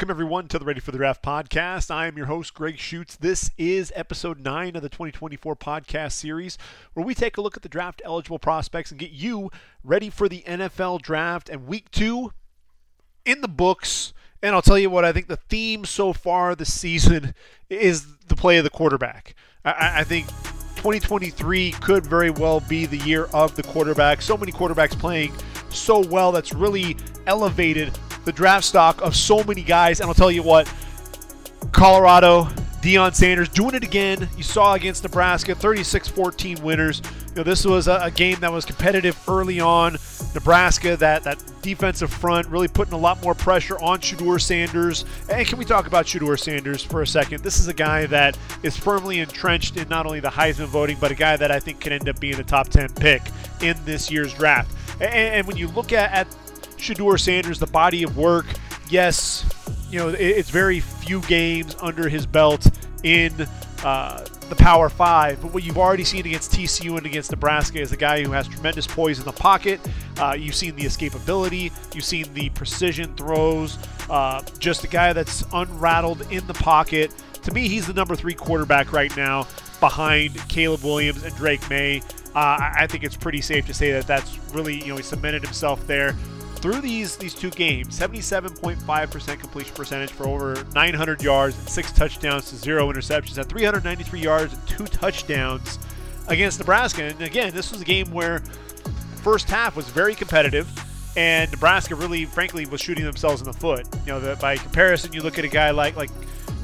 Welcome, everyone, to the Ready for the Draft podcast. I am your host, Gregg Schutze. This is episode 9 of the 2024 podcast series, where we take a look at the draft eligible prospects and get you ready for the NFL draft. And week two in the books. And I'll tell you what, I think the theme so far this season is the play of the quarterback. I, I think 2023 could very well be the year of the quarterback. So many quarterbacks playing so well that's really elevated the draft stock of so many guys. And I'll tell you what, Colorado, Deion Sanders doing it again. You saw against Nebraska, 36-14 winners. You know, this was a, a, game that was competitive early on. Nebraska, that that defensive front, really putting a lot more pressure on Shedeur Sanders. And can we talk about Shedeur Sanders for a second? This is a guy that is firmly entrenched in not only the Heisman voting, but a guy that I think can end up being a top 10 pick in this year's draft. And, and when you look at, at Shedeur Sanders, the body of work, yes, you know, it's very few games under his belt in uh, the Power Five. But what you've already seen against TCU and against Nebraska is a guy who has tremendous poise in the pocket. Uh, you've seen the escapability, you've seen the precision throws, uh, just a guy that's unrattled in the pocket. To me, he's the number three quarterback right now behind Caleb Williams and Drake Maye. Uh, I think it's pretty safe to say that that's really, you know, he cemented himself there through these these two games, 77.5% completion percentage for over 900 yards and six touchdowns to zero interceptions at 393 yards and two touchdowns against Nebraska. And again, this was a game where first half was very competitive and Nebraska really frankly was shooting themselves in the foot. You know, the, by comparison, you look at a guy like like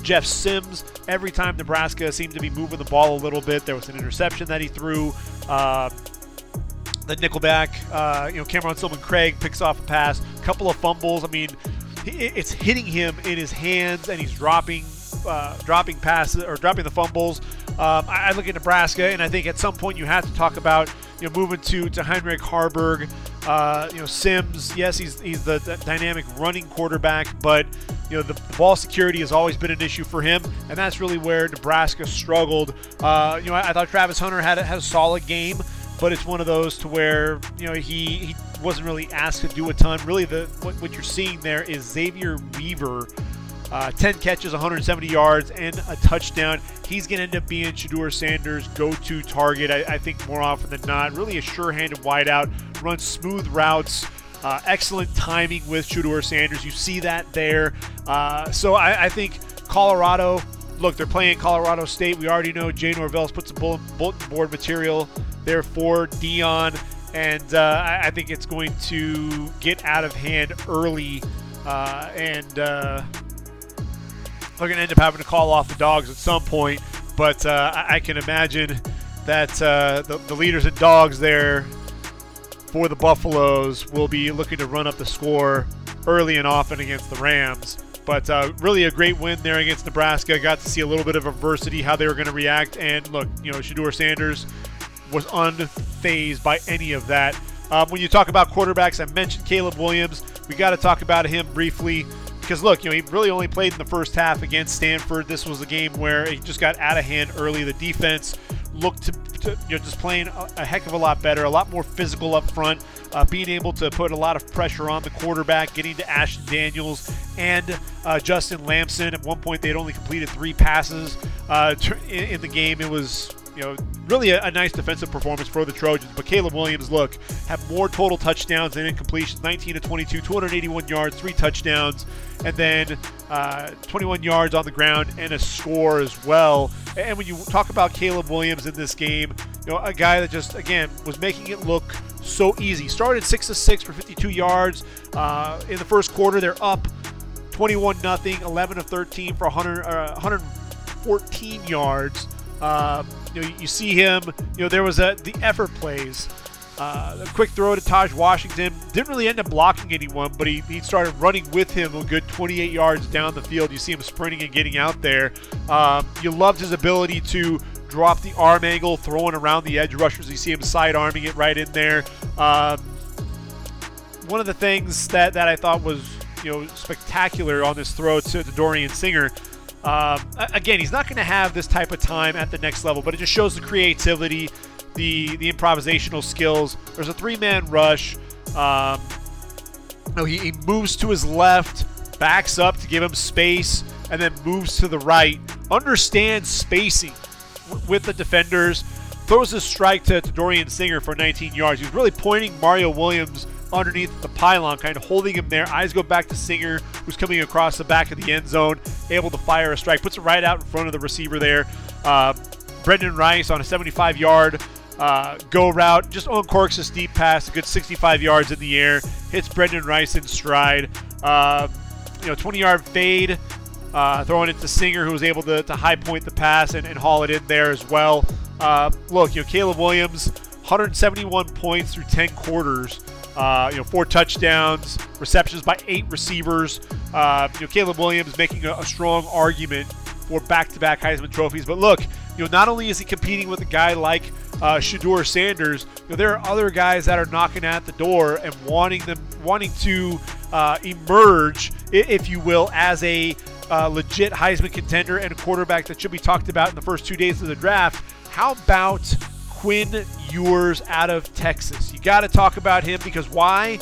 Jeff Sims, every time Nebraska seemed to be moving the ball a little bit, there was an interception that he threw. Uh, the nickelback. Uh, you know, Cameron Silman Craig picks off a pass, couple of fumbles. I mean, it's hitting him in his hands, and he's dropping, uh, dropping passes or dropping the fumbles. Um, I, look at Nebraska, and I think at some point you have to talk about you know moving to to Heinrich Haarberg, Uh, you know Sims, yes, he's he's the, the, dynamic running quarterback, but you know the, the, ball security has always been an issue for him, and that's really where Nebraska struggled. Uh, you know, I, I, thought Travis Hunter had a, had a solid game but it's one of those to where you know he, he wasn't really asked to do a ton. Really, the what, what you're seeing there is Xavier Weaver, uh, 10 catches, 170 yards, and a touchdown. He's going to end up being Shedeur Sanders' go-to target. I, I, think more often than not. Really a sure-handed wideout, runs smooth routes. Uh, excellent timing with Shedeur Sanders. You see that there. Uh, so I, I think Colorado look, they're playing Colorado State. We already know Jay Norvell's put some bulletin board material there for Deion, and uh, I think it's going to get out of hand early, uh, and uh, they're going to end up having to call off the dogs at some point. But uh, I can imagine that uh, the, the leaders and dogs there for the Buffaloes will be looking to run up the score early and often against the Rams. But uh, really a great win there against Nebraska. Got to see a little bit of adversity, how they were going to react. And look, you know, Shedeur Sanders was unfazed by any of that. Um, when you talk about quarterbacks, I mentioned Caleb Williams. We got to talk about him briefly because look, you know, he really only played in the first half against Stanford. This was a game where he just got out of hand early. The defense looked to, to you know, just playing a, a, heck of a lot better, a lot more physical up front, uh, being able to put a lot of pressure on the quarterback, getting to Ashton Daniels and uh, Justin Lamson. At one point, they had only completed three passes uh, in, in the game. It was you know, really a, a, nice defensive performance for the Trojans. But Caleb Williams, look, have more total touchdowns than incompletions 19 to 22, 281 yards, three touchdowns, and then uh, 21 yards on the ground and a score as well. And when you talk about Caleb Williams in this game, you know, a guy that just, again, was making it look so easy. Started 6 to 6 for 52 yards. Uh, in the first quarter, they're up 21 0, 11 of 13 for 100, uh, 114 yards. Uh, you you see him. You know, there was a the effort plays. Uh, a quick throw to Taj Washington. Didn't really end up blocking anyone, but he, he started running with him a good 28 yards down the field. You see him sprinting and getting out there. Um, you loved his ability to drop the arm angle, throwing around the edge rushers. You see him side arming it right in there. Um, one of the things that, that I thought was you know spectacular on this throw to, to Dorian Singer um, again, he's not going to have this type of time at the next level, but it just shows the creativity, the the improvisational skills. There's a three-man rush. Um, no, he, he moves to his left, backs up to give him space, and then moves to the right. Understands spacing with the defenders. Throws a strike to, to Dorian Singer for 19 yards. He's really pointing Mario Williams underneath the pylon, kind of holding him there. Eyes go back to Singer, who's coming across the back of the end zone, able to fire a strike. Puts it right out in front of the receiver there. Uh, Brenden Rice on a 75 yard uh, go route, just uncorks a steep pass, a good 65 yards in the air, hits Brenden Rice in stride. Uh, you know, 20 yard fade, uh, throwing it to Singer, who was able to, to high point the pass and, and haul it in there as well. Uh, look, you know, Caleb Williams, 171 points through 10 quarters. Uh, you know, four touchdowns, receptions by eight receivers. Uh, you know, Caleb Williams making a, a strong argument for back-to-back Heisman trophies. But look, you know, not only is he competing with a guy like uh, Shedeur Sanders, you know, there are other guys that are knocking at the door and wanting them, wanting to uh, emerge, if you will, as a uh, legit Heisman contender and a quarterback that should be talked about in the first two days of the draft. How about Quinn Ewers out of Texas? You got to talk about him because why?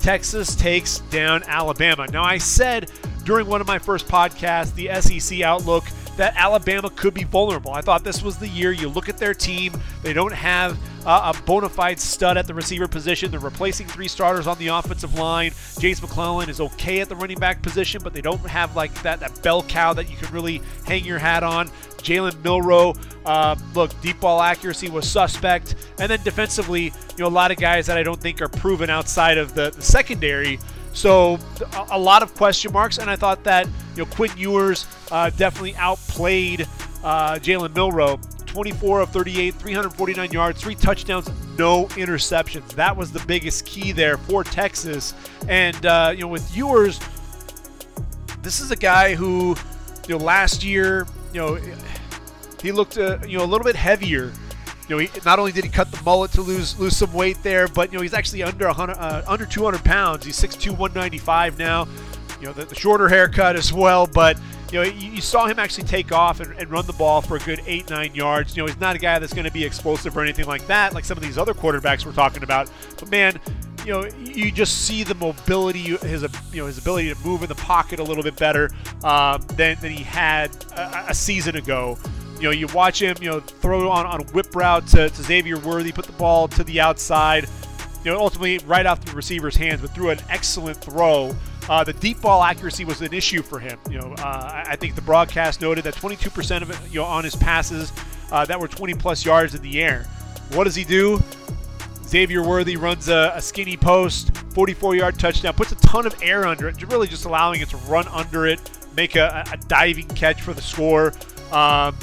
Texas takes down Alabama. Now, I said during one of my first podcasts, the SEC Outlook, that Alabama could be vulnerable. I thought this was the year. You look at their team, they don't have uh, a bona fide stud at the receiver position. They're replacing three starters on the offensive line. Jase McClellan is okay at the running back position, but they don't have like that, that bell cow that you can really hang your hat on. Jalen Milroe, uh, look, deep ball accuracy was suspect. And then defensively, you know, a lot of guys that I don't think are proven outside of the, the secondary. So a, lot of question marks, and I thought that you know Quinn Ewers uh, definitely outplayed uh, Jalen Milroe. 24 of 38, 349 yards, three touchdowns, no interceptions. That was the biggest key there for Texas. And uh, you know, with Ewers, this is a guy who, you know, last year, you know, he looked, uh, you know, a little bit heavier you know, he, not only did he cut the mullet to lose lose some weight there, but you know he's actually under 100, uh, under 200 pounds. He's 6'2", 195 now. You know, the, the shorter haircut as well, but you know, you, you saw him actually take off and, and, run the ball for a good eight, nine yards. You know, he's not a guy that's going to be explosive or anything like that, like some of these other quarterbacks we're talking about. But man, you know, you just see the mobility, his you know his ability to move in the pocket a little bit better um, than, than he had a, a season ago. You know, you watch him, you know, throw on, on a whip route to, to Xavier Worthy, put the ball to the outside, you know, ultimately right off the receiver's hands, but threw an excellent throw. Uh, the deep ball accuracy was an issue for him. You know, uh, I think the broadcast noted that 22% of it, you know, on his passes uh, that were 20 plus yards in the air. What does he do? Xavier Worthy runs a, a skinny post, 44 yard touchdown, puts a ton of air under it, really just allowing it to run under it, make a, a diving catch for the score. Um,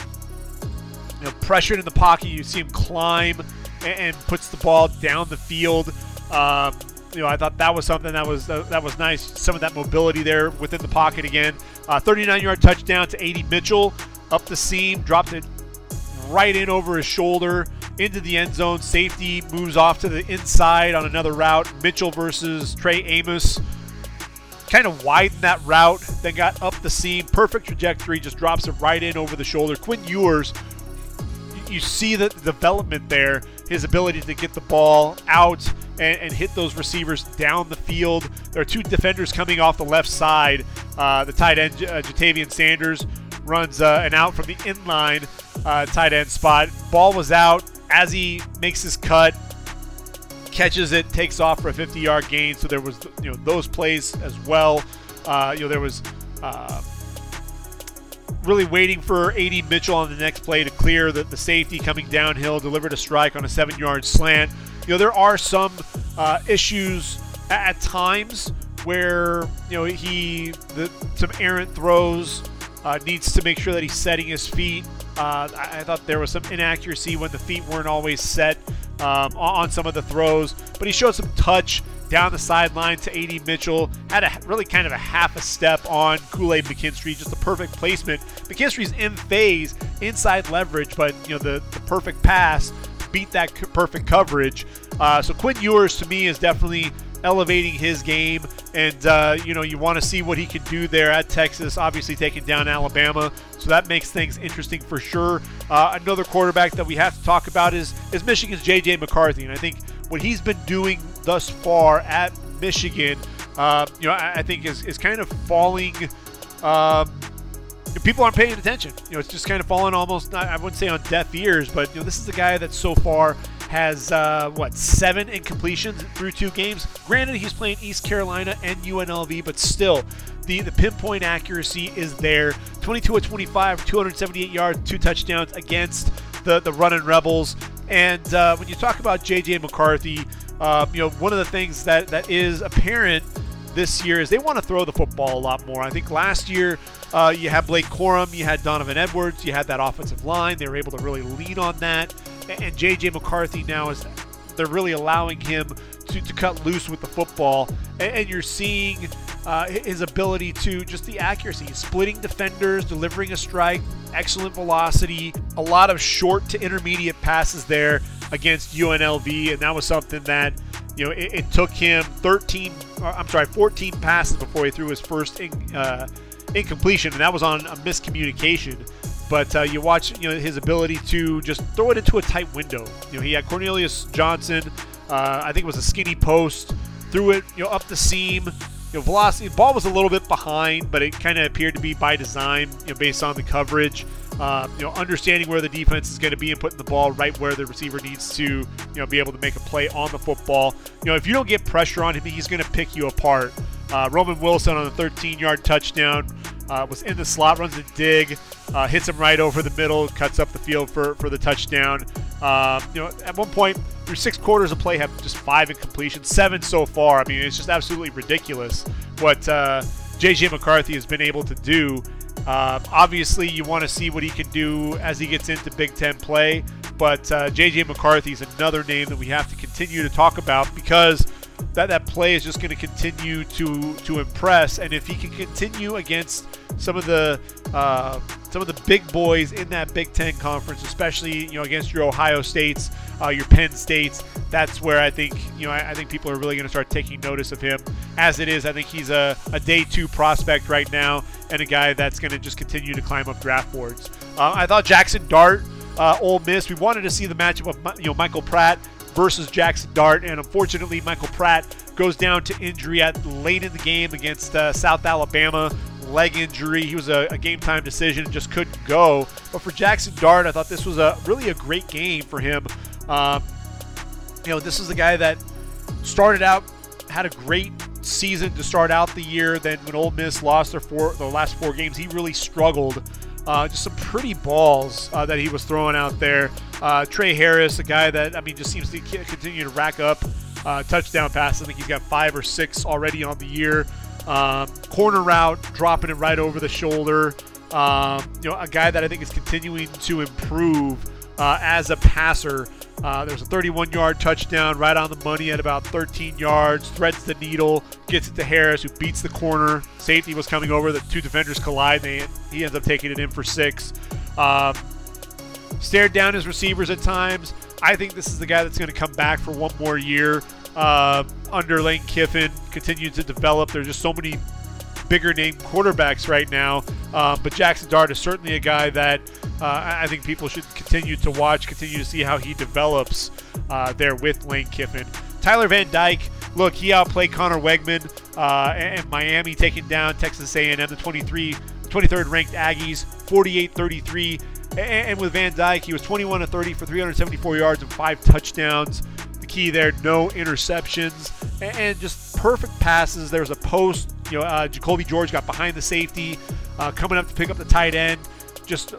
you know, pressured in the pocket. You see him climb and, and puts the ball down the field. Um, you know, I thought that was something that was uh, that was nice. Some of that mobility there within the pocket again. 39-yard uh, touchdown to AD Mitchell up the seam, dropped it right in over his shoulder into the end zone. Safety moves off to the inside on another route. Mitchell versus Trey Amos. Kind of widened that route, then got up the seam. Perfect trajectory, just drops it right in over the shoulder. Quinn Ewers you see the development there, his ability to get the ball out and, and, hit those receivers down the field. There are two defenders coming off the left side. Uh, the tight end, uh, Ja'Tavion Sanders, runs uh, an out from the inline uh, tight end spot. Ball was out as he makes his cut, catches it, takes off for a 50-yard gain. So there was, you know, those plays as well. Uh, you know, there was uh, really waiting for AD Mitchell on the next play to clear the, the safety coming downhill, delivered a strike on a seven yard slant. You know, there are some uh, issues at, at, times where, you know, he, the, some errant throws, uh, needs to make sure that he's setting his feet. Uh, I, I, thought there was some inaccuracy when the feet weren't always set um, on some of the throws, but he showed some touch down the sideline to AD Mitchell. Had a really kind of a half a step on Kool Aid McKinstry, just a perfect placement. McKinstry's in phase, inside leverage, but you know the, the perfect pass beat that perfect coverage. Uh, so Quinn Ewers to me is definitely elevating his game, and uh, you know you want to see what he can do there at Texas. Obviously taking down Alabama, so that makes things interesting for sure. Uh, another quarterback that we have to talk about is is Michigan's J.J. McCarthy, and I think what he's been doing thus far at Michigan uh, you know, I, I, think is, is kind of falling. Um, people aren't paying attention. You know, it's just kind of falling almost. I wouldn't say on deaf ears, but you know, this is the guy that so far has uh, what seven incompletions through two games. Granted, he's playing East Carolina and UNLV, but still, the the pinpoint accuracy is there. 22 of 25, 278 yards, two touchdowns against the the running Rebels. And uh, when you talk about JJ McCarthy, uh, you know, one of the things that that is apparent this year is they want to throw the football a lot more. I think last year uh, you had Blake Corum, you had Donovan Edwards, you had that offensive line. They were able to really lean on that. And JJ McCarthy now is they're really allowing him to, to cut loose with the football. And, and you're seeing uh, his ability to just the accuracy, splitting defenders, delivering a strike, excellent velocity, a lot of short to intermediate passes there against UNLV. And that was something that you know, it, it, took him 13, uh, I'm sorry, 14 passes before he threw his first in, uh, incompletion, and that was on a miscommunication. But uh, you watch, you know, his ability to just throw it into a tight window. You know, he had Cornelius Johnson. Uh, I think it was a skinny post. Threw it, you know, up the seam. You know, velocity. The ball was a little bit behind, but it kind of appeared to be by design, you know, based on the coverage. Uh, you know, understanding where the defense is going to be and putting the ball right where the receiver needs to, you know, be able to make a play on the football. You know, if you don't get pressure on him, he's going to pick you apart. Uh, Roman Wilson on the 13-yard touchdown uh, was in the slot, runs a dig, uh, hits him right over the middle, cuts up the field for, for the touchdown. Um, you know, at one point through six quarters of play, have just five incompletions, seven so far. I mean, it's just absolutely ridiculous what JJ uh, McCarthy has been able to do uh, obviously, you want to see what he can do as he gets into Big Ten play, but uh, J.J. McCarthy is another name that we have to continue to talk about because that, that play is just going to continue to to impress. And if he can continue against some of the uh, some of the big boys in that Big Ten conference, especially you know against your Ohio States, uh, your Penn States. That's where I think you know I, I think people are really going to start taking notice of him. As it is, I think he's a, a day two prospect right now, and a guy that's going to just continue to climb up draft boards. Uh, I thought Jackson Dart, uh, Ole Miss. We wanted to see the matchup of you know Michael Pratt versus Jackson Dart, and unfortunately, Michael Pratt goes down to injury at late in the game against uh, South Alabama leg injury. He was a, a, game time decision just couldn't go. But for Jackson Dart, I thought this was a really a great game for him. Um, you know, this is the guy that started out, had a great season to start out the year. Then when Ole Miss lost their four, the last four games, he really struggled. Uh, just some pretty balls uh, that he was throwing out there. Uh, Tre Harris, a guy that I mean just seems to continue to rack up uh, touchdown passes. I think he's got five or six already on the year. Um, corner route, dropping it right over the shoulder. Um, you know, a guy that I think is continuing to improve uh, as a passer. Uh, there's a 31 yard touchdown right on the money at about 13 yards, threads the needle, gets it to Harris, who beats the corner. Safety was coming over, the two defenders collide. They, he ends up taking it in for six. Um, stared down his receivers at times. I think this is the guy that's going to come back for one more year uh, under Lane Kiffin, continue to develop. There's just so many bigger name quarterbacks right now. Uh, but Jackson Dart is certainly a guy that uh, I think people should continue to watch, continue to see how he develops uh, there with Lane Kiffin. Tyler Van Dyke, look, he outplayed Conner Weigman uh, and Miami taking down Texas A&M, the 23, 23rd ranked Aggies, 48-33. And with Van Dyke, he was 21 to 30 for 374 yards and five touchdowns The key there. No interceptions and just perfect passes. There was a post. You know, uh, Jacoby George got behind the safety, uh, coming up to pick up the tight end. Just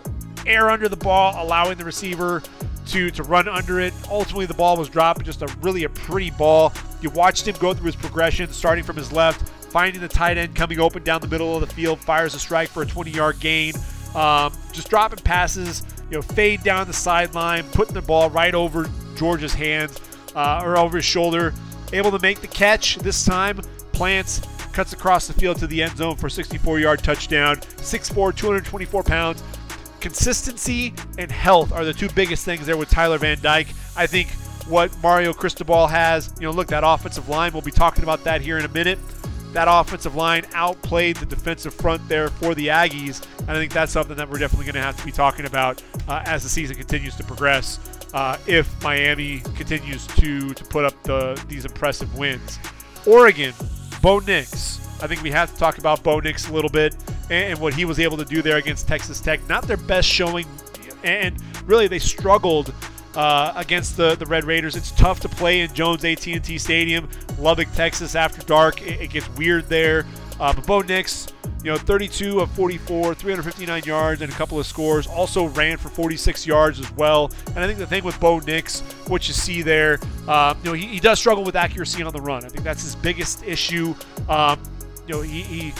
air under the ball, allowing the receiver to to run under it. Ultimately, the ball was dropped. Just a really a pretty ball. You watched him go through his progression, starting from his left, finding the tight end coming open down the middle of the field, fires a strike for a 20-yard gain. Um, just dropping passes, you know, fade down the sideline, putting the ball right over George's hands uh, or over his shoulder. Able to make the catch this time. Plants cuts across the field to the end zone for a 64 yard touchdown. 6'4, 224 pounds. Consistency and health are the two biggest things there with Tyler Van Dyke. I think what Mario Cristobal has, you know, look, that offensive line, we'll be talking about that here in a minute. That offensive line outplayed the defensive front there for the Aggies. And I think that's something that we're definitely going to have to be talking about uh, as the season continues to progress uh, if Miami continues to to put up the these impressive wins. Oregon, Bo Nix. I think we have to talk about Bo Nix a little bit and, what he was able to do there against Texas Tech. Not their best showing, and really they struggled uh, against the, the Red Raiders. It's tough to play in Jones AT&T Stadium, Lubbock, Texas after dark. It, it gets weird there. Uh, but Bo Nix, you know, 32 of 44, 359 yards and a couple of scores. Also ran for 46 yards as well. And I think the thing with Bo Nix, what you see there, uh, you know, he, he, does struggle with accuracy on the run. I think that's his biggest issue. Um, you know, he, he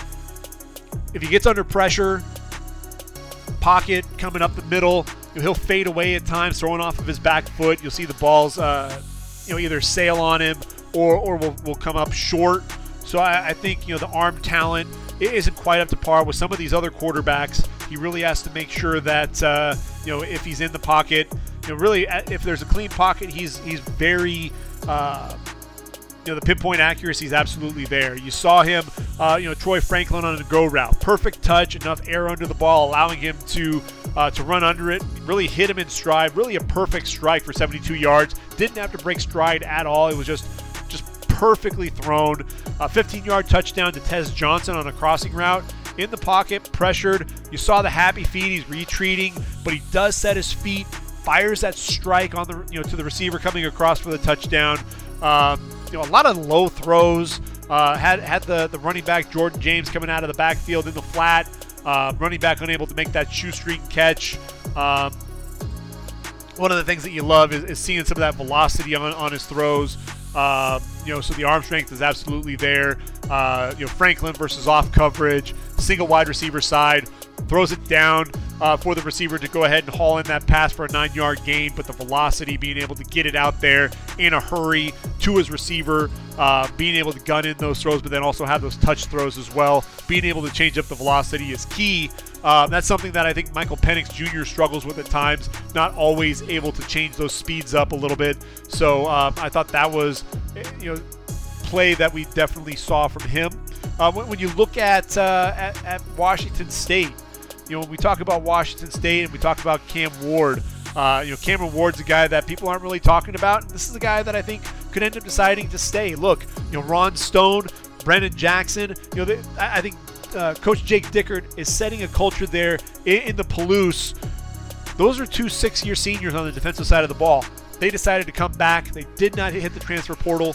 if he gets under pressure, pocket coming up the middle, he'll fade away at times, throwing off of his back foot. You'll see the balls, uh, you know, either sail on him or or will, will come up short. So I, I think you know the arm talent isn't quite up to par with some of these other quarterbacks. He really has to make sure that uh, you know if he's in the pocket, you know, really uh, if there's a clean pocket, he's he's very uh, know the pinpoint accuracy is absolutely there. You saw him, uh, you know Troy Franklin on a go route, perfect touch, enough air under the ball, allowing him to uh, to run under it. Really hit him in stride. Really a perfect strike for 72 yards. Didn't have to break stride at all. It was just just perfectly thrown. A 15-yard touchdown to Tez Johnson on a crossing route. In the pocket, pressured. You saw the happy feet. He's retreating, but he does set his feet. Fires that strike on the you know to the receiver coming across for the touchdown. Um, you know, a lot of low throws. Uh, had had the the running back Jordan James coming out of the backfield in the flat. Uh, running back unable to make that shoestring catch. Um, one of the things that you love is, is seeing some of that velocity on, on his throws. Uh, know, so the arm strength is absolutely there. Uh, you know, Franklin versus off coverage, single wide receiver side, throws it down uh, for the receiver to go ahead and haul in that pass for a nine yard gain, but the velocity, being able to get it out there in a hurry to his receiver, uh, being able to gun in those throws, but then also have those touch throws as well. Being able to change up the velocity is key. Uh, that's something that I think Michael Penix Jr. struggles with at times, not always able to change those speeds up a little bit. So um, I thought that was, you know, play that we definitely saw from him. Uh, when, when, you look at, uh, at, at Washington State, you know, when we talk about Washington State and we talk about Cam Ward, uh, you know, Cameron Ward's a guy that people aren't really talking about. This is a guy that I think could end up deciding to stay. Look, you know, Ron Stone, Brennan Jackson, you know, they, I think uh, Coach Jake Dickert is setting a culture there in, in the Palouse. Those are two six year seniors on the defensive side of the ball. They decided to come back. They did not hit the transfer portal.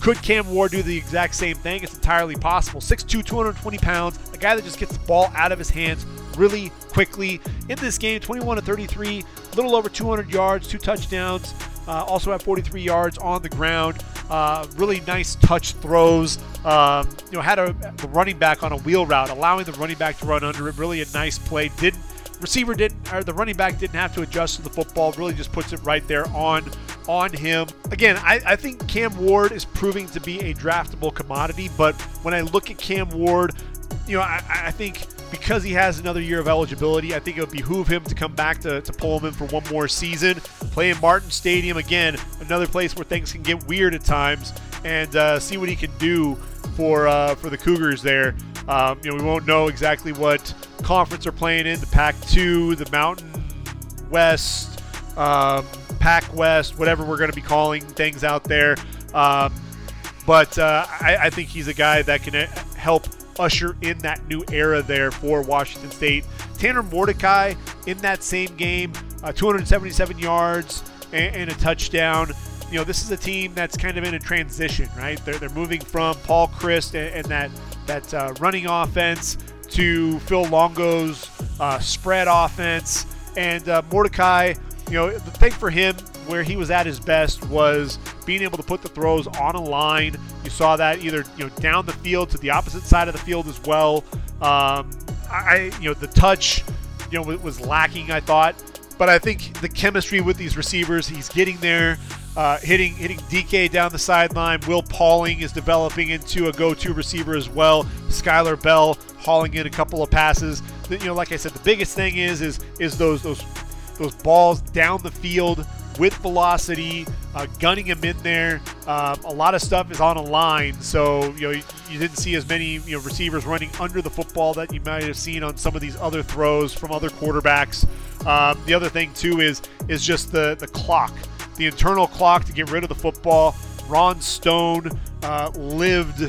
Could Cam Ward do the exact same thing? It's entirely possible. 6'2, 220 pounds, a guy that just gets the ball out of his hands really quickly. In this game, 21 to 33, a little over 200 yards, two touchdowns. Uh, also at 43 yards on the ground. Uh, really nice touch throws. Um, you know, had a running back on a wheel route, allowing the running back to run under it. Really a nice play. Didn't receiver didn't or the running back didn't have to adjust to the football. Really just puts it right there on on him. Again, I, I think Cam Ward is proving to be a draftable commodity. But when I look at Cam Ward, you know, I, I think because he has another year of eligibility, I think it would behoove him to come back to, to Pullman for one more season. Play in Martin Stadium again, another place where things can get weird at times, and uh, see what he can do for uh, for the Cougars there. Um, you know, we won't know exactly what conference they're playing in the Pac-2, the Mountain West, um, Pac West, whatever we're going to be calling things out there. Um, but uh, I, I think he's a guy that can uh, help usher in that new era there for Washington State. Tanner Mordecai in that same game, uh, 277 yards and, and, a touchdown. You know, this is a team that's kind of in a transition, right? They're, they're moving from Paul Chryst and, and that that uh, running offense to Phil Longo's uh, spread offense. And uh, Mordecai, you know, the thing for him where he was at his best was being able to put the throws on a line. You saw that either you know down the field to the opposite side of the field as well. Um, I you know the touch you know was lacking I thought, but I think the chemistry with these receivers he's getting there. Uh, hitting hitting DK down the sideline. Will Pauling is developing into a go-to receiver as well. Skylar Bell hauling in a couple of passes. You know, like I said, the biggest thing is is is those those those balls down the field with velocity, uh, gunning him in there. Uh, a lot of stuff is on a line, so you know you, you, didn't see as many you know receivers running under the football that you might have seen on some of these other throws from other quarterbacks. Um, the other thing too is is just the the clock, the internal clock to get rid of the football. Ron Stone uh, lived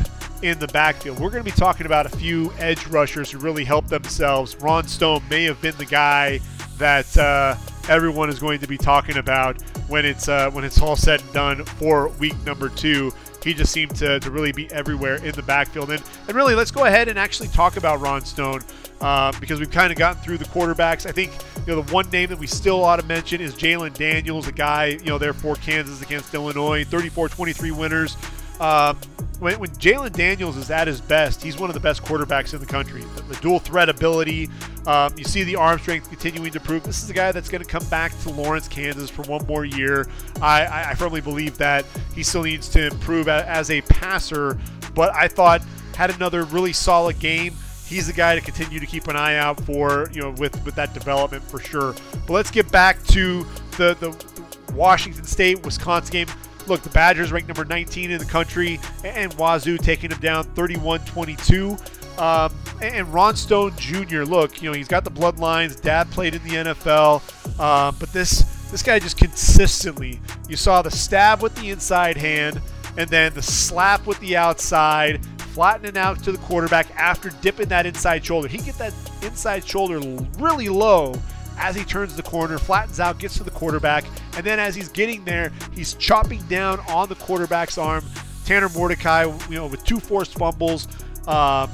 in the backfield. We're going to be talking about a few edge rushers who really helped themselves. Ron Stone may have been the guy that uh, everyone is going to be talking about when it's uh, when it's all said and done for week number two. He just seemed to, to really be everywhere in the backfield. And, and really, let's go ahead and actually talk about Ron Stone uh, because we've kind of gotten through the quarterbacks. I think you know the one name that we still ought to mention is Jalon Daniels, a guy you know there for Kansas against Illinois, 34-23 winners. Um, when, when Jalon Daniels is at his best, he's one of the best quarterbacks in the country. The, the dual threat ability, um, you see the arm strength continuing to prove. This is a guy that's going to come back to Lawrence, Kansas for one more year. I, I, I firmly believe that he still needs to improve as a passer, but I thought had another really solid game he's the guy to continue to keep an eye out for, you know, with, with that development for sure. But let's get back to the, the Washington State Wisconsin game. Look, the Badgers ranked number 19 in the country, and Wazoo taking them down 31 22. Um, and Ron Stone Jr. Look, you know he's got the bloodlines. Dad played in the NFL, uh, but this this guy just consistently. You saw the stab with the inside hand, and then the slap with the outside, flattening out to the quarterback after dipping that inside shoulder. He get that inside shoulder really low as he turns the corner, flattens out, gets to the quarterback, and then as he's getting there, he's chopping down on the quarterback's arm. Tanner Mordecai, you know, with two forced fumbles. Um,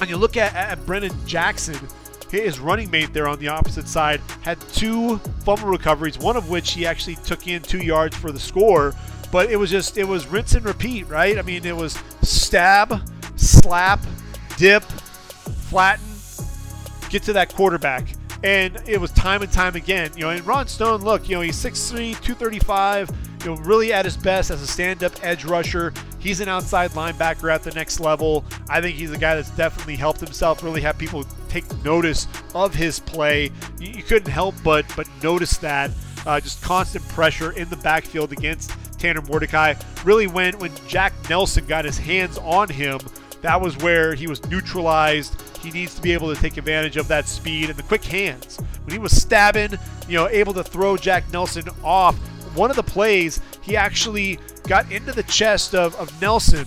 and you look at, at Brennan Jackson, his running mate there on the opposite side, had two fumble recoveries, one of which he actually took in two yards for the score. But it was just, it was rinse and repeat, right? I mean, it was stab, slap, dip, flatten, get to that quarterback. And it was time and time again. You know, and Ron Stone, look, you know, he's 6'3, 235, you know, really at his best as a stand-up edge rusher. He's an outside linebacker at the next level. I think he's a guy that's definitely helped himself, really have people take notice of his play. You, you couldn't help but but notice that. Uh, just constant pressure in the backfield against Tanner Mordecai. Really, when when Jack Nelson got his hands on him, that was where he was neutralized he needs to be able to take advantage of that speed and the quick hands. When he was stabbing, you know, able to throw Jack Nelson off, one of the plays, he actually got into the chest of, of Nelson.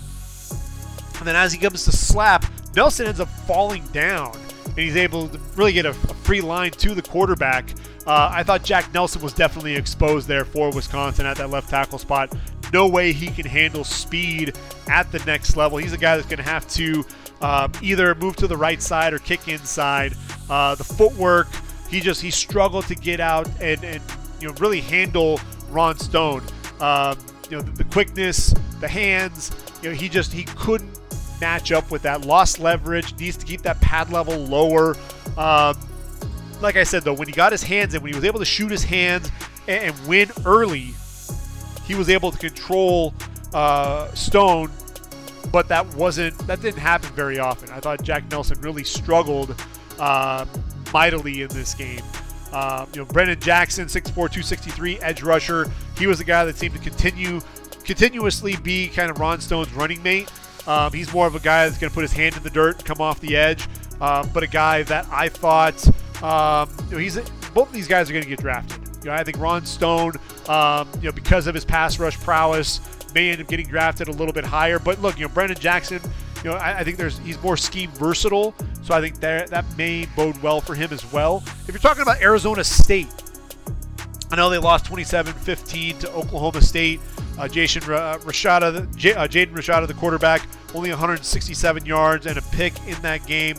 And then as he comes to slap, Nelson ends up falling down. And he's able to really get a, a free line to the quarterback. Uh, I thought Jack Nelson was definitely exposed there for Wisconsin at that left tackle spot. No way he can handle speed at the next level. He's a guy that's going to have to uh, either move to the right side or kick inside. Uh, the footwork, he just he struggled to get out and, and you know really handle Ron Stone. Um, you know the, the, quickness, the hands. You know he just he couldn't match up with that. Lost leverage. Needs to keep that pad level lower. Um, like I said though, when he got his hands in, when he was able to shoot his hands and, and win early, he was able to control uh, Stone but that wasn't that didn't happen very often. I thought Jack Nelson really struggled uh, mightily in this game. Uh, you know, Brennan Jackson, 6'4", 263, edge rusher. He was the guy that seemed to continue continuously be kind of Ron Stone's running mate. Um, he's more of a guy that's going to put his hand in the dirt and come off the edge, um, but a guy that I thought um, you know, he's both of these guys are going to get drafted. You know, I think Ron Stone, um, you know, because of his pass rush prowess, may end up getting drafted a little bit higher. But look, you know, Brennan Jackson, you know, I, I think there's he's more scheme versatile, so I think that that may bode well for him as well. If you're talking about Arizona State, I know they lost 27-15 to Oklahoma State. Uh, Jason uh, Rashada, J- uh, Jaden Rashada, the quarterback, only 167 yards and a pick in that game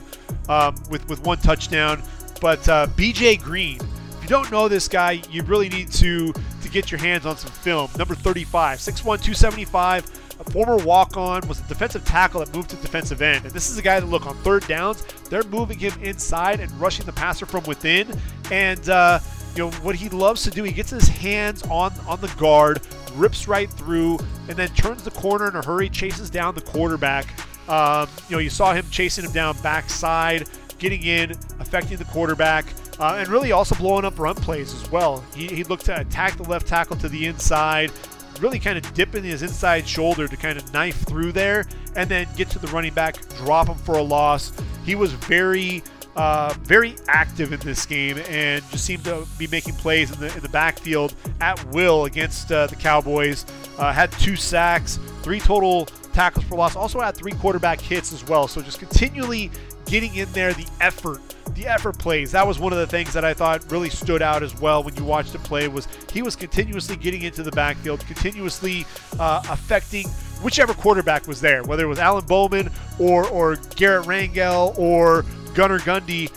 um, with with one touchdown. But uh, B.J. Green, if you don't know this guy, you really need to get your hands on some film. Number 35, 6'1, 275, a former walk on, was a defensive tackle that moved to defensive end. And this is a guy that, look, on third downs, they're moving him inside and rushing the passer from within. And, uh, you know, what he loves to do, he gets his hands on, on the guard, rips right through, and then turns the corner in a hurry, chases down the quarterback. Um, you know, you saw him chasing him down backside, getting in, affecting the quarterback uh, and really also blowing up run plays as well. He, he looked to attack the left tackle to the inside, really kind of dipping his inside shoulder to kind of knife through there, and then get to the running back, drop him for a loss. He was very, uh, very active in this game and just seemed to be making plays in the in the backfield at will against uh, the Cowboys. Uh, had two sacks, three total tackles for loss. Also had three quarterback hits as well. So just continually getting in there, the effort, the effort plays. That was one of the things that I thought really stood out as well when you watched him play. Was he was continuously getting into the backfield, continuously uh, affecting whichever quarterback was there, whether it was Alan Bowman or or Garrett Rangel or Gunnar Gundy.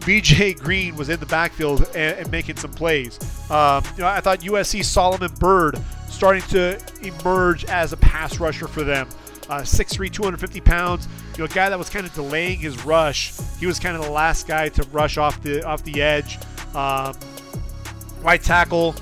BJ Green was in the backfield and, and making some plays. Um, you know, I thought USC Solomon Byrd starting to emerge as a pass rusher for them. Uh, 6'3", 250 pounds. You know, a guy that was kind of delaying his rush. He was kind of the last guy to rush off the off the edge. Um, right tackle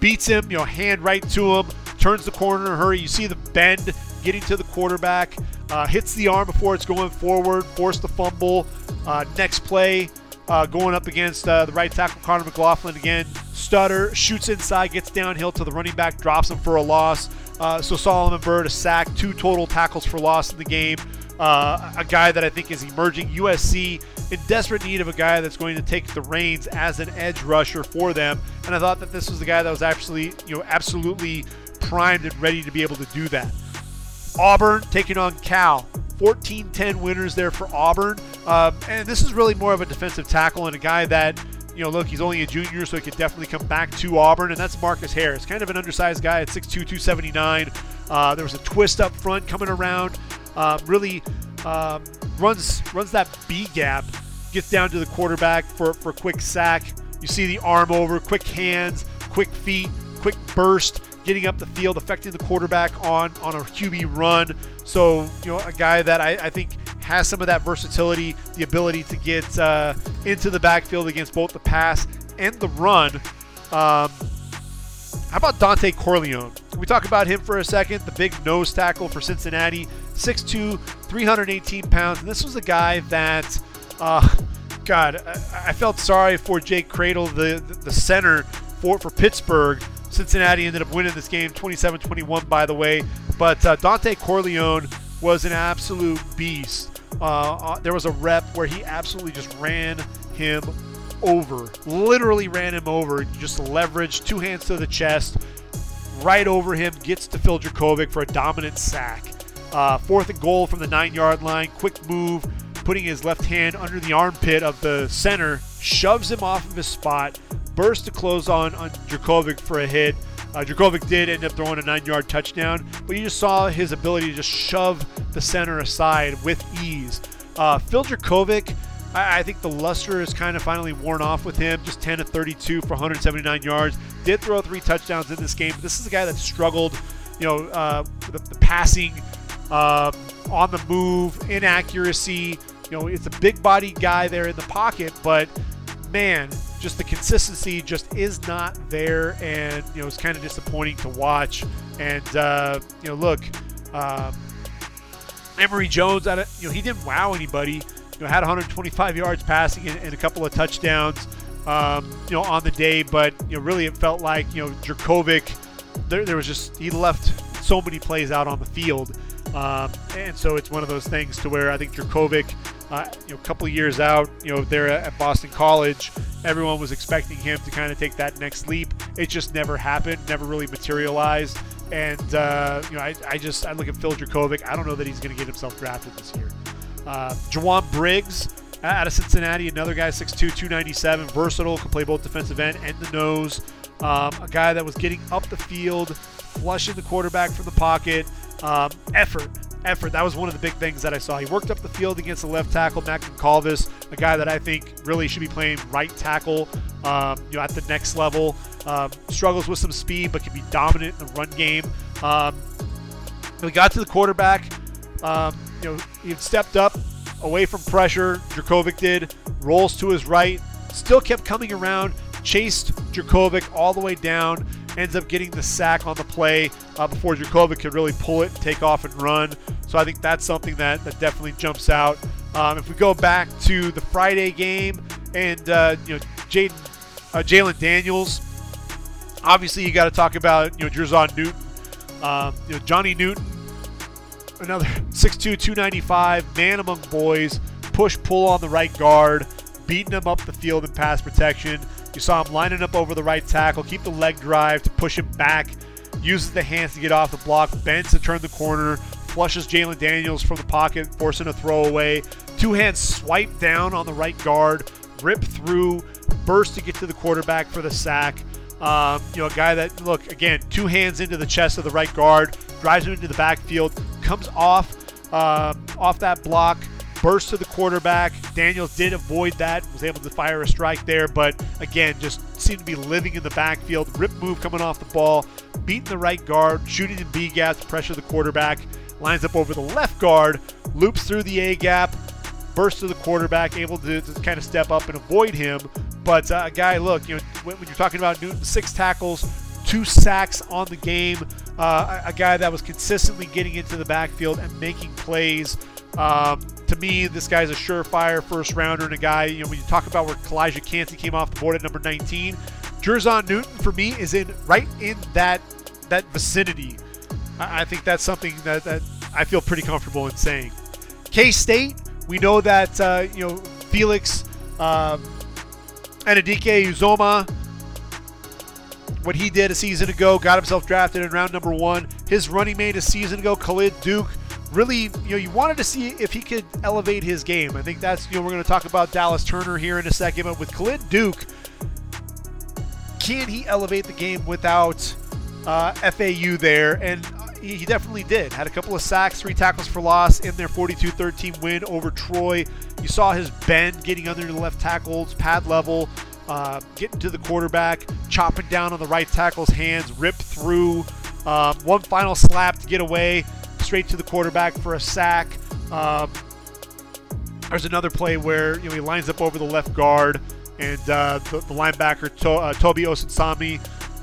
beats him. You know, hand right to him. Turns the corner in a hurry. You see the bend getting to the quarterback. Uh, hits the arm before it's going forward. Forced the fumble. Uh, next play, uh, going up against uh, the right tackle Connor McLaughlin again. Stutter shoots inside, gets downhill to the running back, drops him for a loss. Uh, so Solomon Byrd, a sack, two total tackles for loss in the game. Uh, a guy that I think is emerging. USC in desperate need of a guy that's going to take the reins as an edge rusher for them. And I thought that this was the guy that was actually, you know, absolutely primed and ready to be able to do that. Auburn taking on Cal. 14 10 winners there for Auburn. Um, and this is really more of a defensive tackle and a guy that, you know, look, he's only a junior, so he could definitely come back to Auburn, and that's Marcus Harris. Kind of an undersized guy at 6'2, 279. Uh, there was a twist up front coming around. Um, really um, runs runs that B gap, gets down to the quarterback for, for quick sack. You see the arm over, quick hands, quick feet, quick burst getting up the field, affecting the quarterback on on a QB run. So you know, a guy that I, I think has some of that versatility, the ability to get uh, into the backfield against both the pass and the run. Um, how about Dontay Corleone? Can we talk about him for a second? The big nose tackle for Cincinnati, 6'2", 318 pounds. And this was a guy that, uh, God, I, I, felt sorry for Jake Kradel, the, the, center for, for Pittsburgh. Cincinnati ended up winning this game 27 21, by the way. But uh, Dontay Corleone was an absolute beast. Uh, uh, there was a rep where he absolutely just ran him over. Literally ran him over. Just leverage, two hands to the chest, right over him, gets to Phil Jurkovec for a dominant sack. Uh, fourth and goal from the nine yard line. Quick move, putting his left hand under the armpit of the center, shoves him off of his spot, burst to close on, on for a hit. Uh, did end up throwing a nine yard touchdown, but you just saw his ability to just shove the center aside with ease. Uh, Phil Jurkovec, I, I, think the luster is kind of finally worn off with him. Just 10 to 32 for 179 yards. Did throw three touchdowns in this game. This is a guy that struggled, you know, uh, the, the, passing, um, on the move, inaccuracy. You know, it's a big body guy there in the pocket, but man, just the consistency just is not there, and you know it's kind of disappointing to watch. And uh, you know, look, um, Emory Jones, you know, he didn't wow anybody. You know, had 125 yards passing and, and a couple of touchdowns, um, you know, on the day. But you know, really, it felt like you know Jurkovec. There, there was just he left so many plays out on the field, um, and so it's one of those things to where I think Jurkovec uh, you know, a couple of years out, you know, there at Boston College, everyone was expecting him to kind of take that next leap. It just never happened, never really materialized. And uh, you know, I, I, just I look at Phil Jurkovec. I don't know that he's going to get himself drafted this year. Uh, Jowon Briggs out of Cincinnati, another guy 6'2", 297, versatile, can play both defensive end and the nose. Um, a guy that was getting up the field, flushing the quarterback from the pocket. Um, effort, effort. That was one of the big things that I saw. He worked up the field against the left tackle, Matt Goncalves, a guy that I think really should be playing right tackle um, you know, at the next level. Um, struggles with some speed, but can be dominant in the run game. Um, we got to the quarterback. Um, you know, he stepped up away from pressure. Jurkovec did. Rolls to his right. Still kept coming around. Chased Jurkovec all the way down ends up getting the sack on the play uh, before Jurkovec could really pull it, take off, and run. So I think that's something that, that definitely jumps out. Um, if we go back to the Friday game and uh, you know Jaden, uh, Jalon Daniels, obviously you got to talk about you know Jer'Zhan Newton, um, you know Johnny Newton, another 6'2", 295, man among boys, push pull on the right guard, beating him up the field in pass protection. You saw him lining up over the right tackle, keep the leg drive to push him back, uses the hands to get off the block, bends to turn the corner, flushes Jalon Daniels from the pocket, forcing a throwaway. Two hands swipe down on the right guard, rip through, burst to get to the quarterback for the sack. Um, you know, a guy that, look, again, two hands into the chest of the right guard, drives him into the backfield, comes off uh, off that block, burst to the quarterback. Daniels did avoid that, was able to fire a strike there, but again, just seemed to be living in the backfield. Rip move coming off the ball, beating the right guard, shooting in B gap to pressure the quarterback. Lines up over the left guard, loops through the A gap, bursts to the quarterback, able to, to kind of step up and avoid him. But uh, a guy, look, you know, when, when, you're talking about Newton, six tackles, two sacks on the game, uh, a, a, guy that was consistently getting into the backfield and making plays. Um, to me, this guy's a surefire first rounder and a guy, you know, when you talk about where Calijah Kancey came off the board at number 19, Jer'Zhan Newton for me is in right in that that vicinity. I, I think that's something that, that I feel pretty comfortable in saying. K State, we know that uh, you know Felix um, Anudike Uzomah, what he did a season ago, got himself drafted in round number one. His running mate a season ago, Khalid Duke, really, you know, you wanted to see if he could elevate his game. I think that's, you know, we're going to talk about Dallas Turner here in a second, but with Khalid Duke, can he elevate the game without uh, FAU there? And he definitely did. Had a couple of sacks, three tackles for loss in their 42-13 win over Troy. You saw his bend getting under the left tackle's pad level, uh, getting to the quarterback, chopping down on the right tackle's hands, rip through. Um, one final slap to get away, straight to the quarterback for a sack. Um, there's another play where you know he lines up over the left guard, and uh, the, the, linebacker to, uh, Toby Osunsami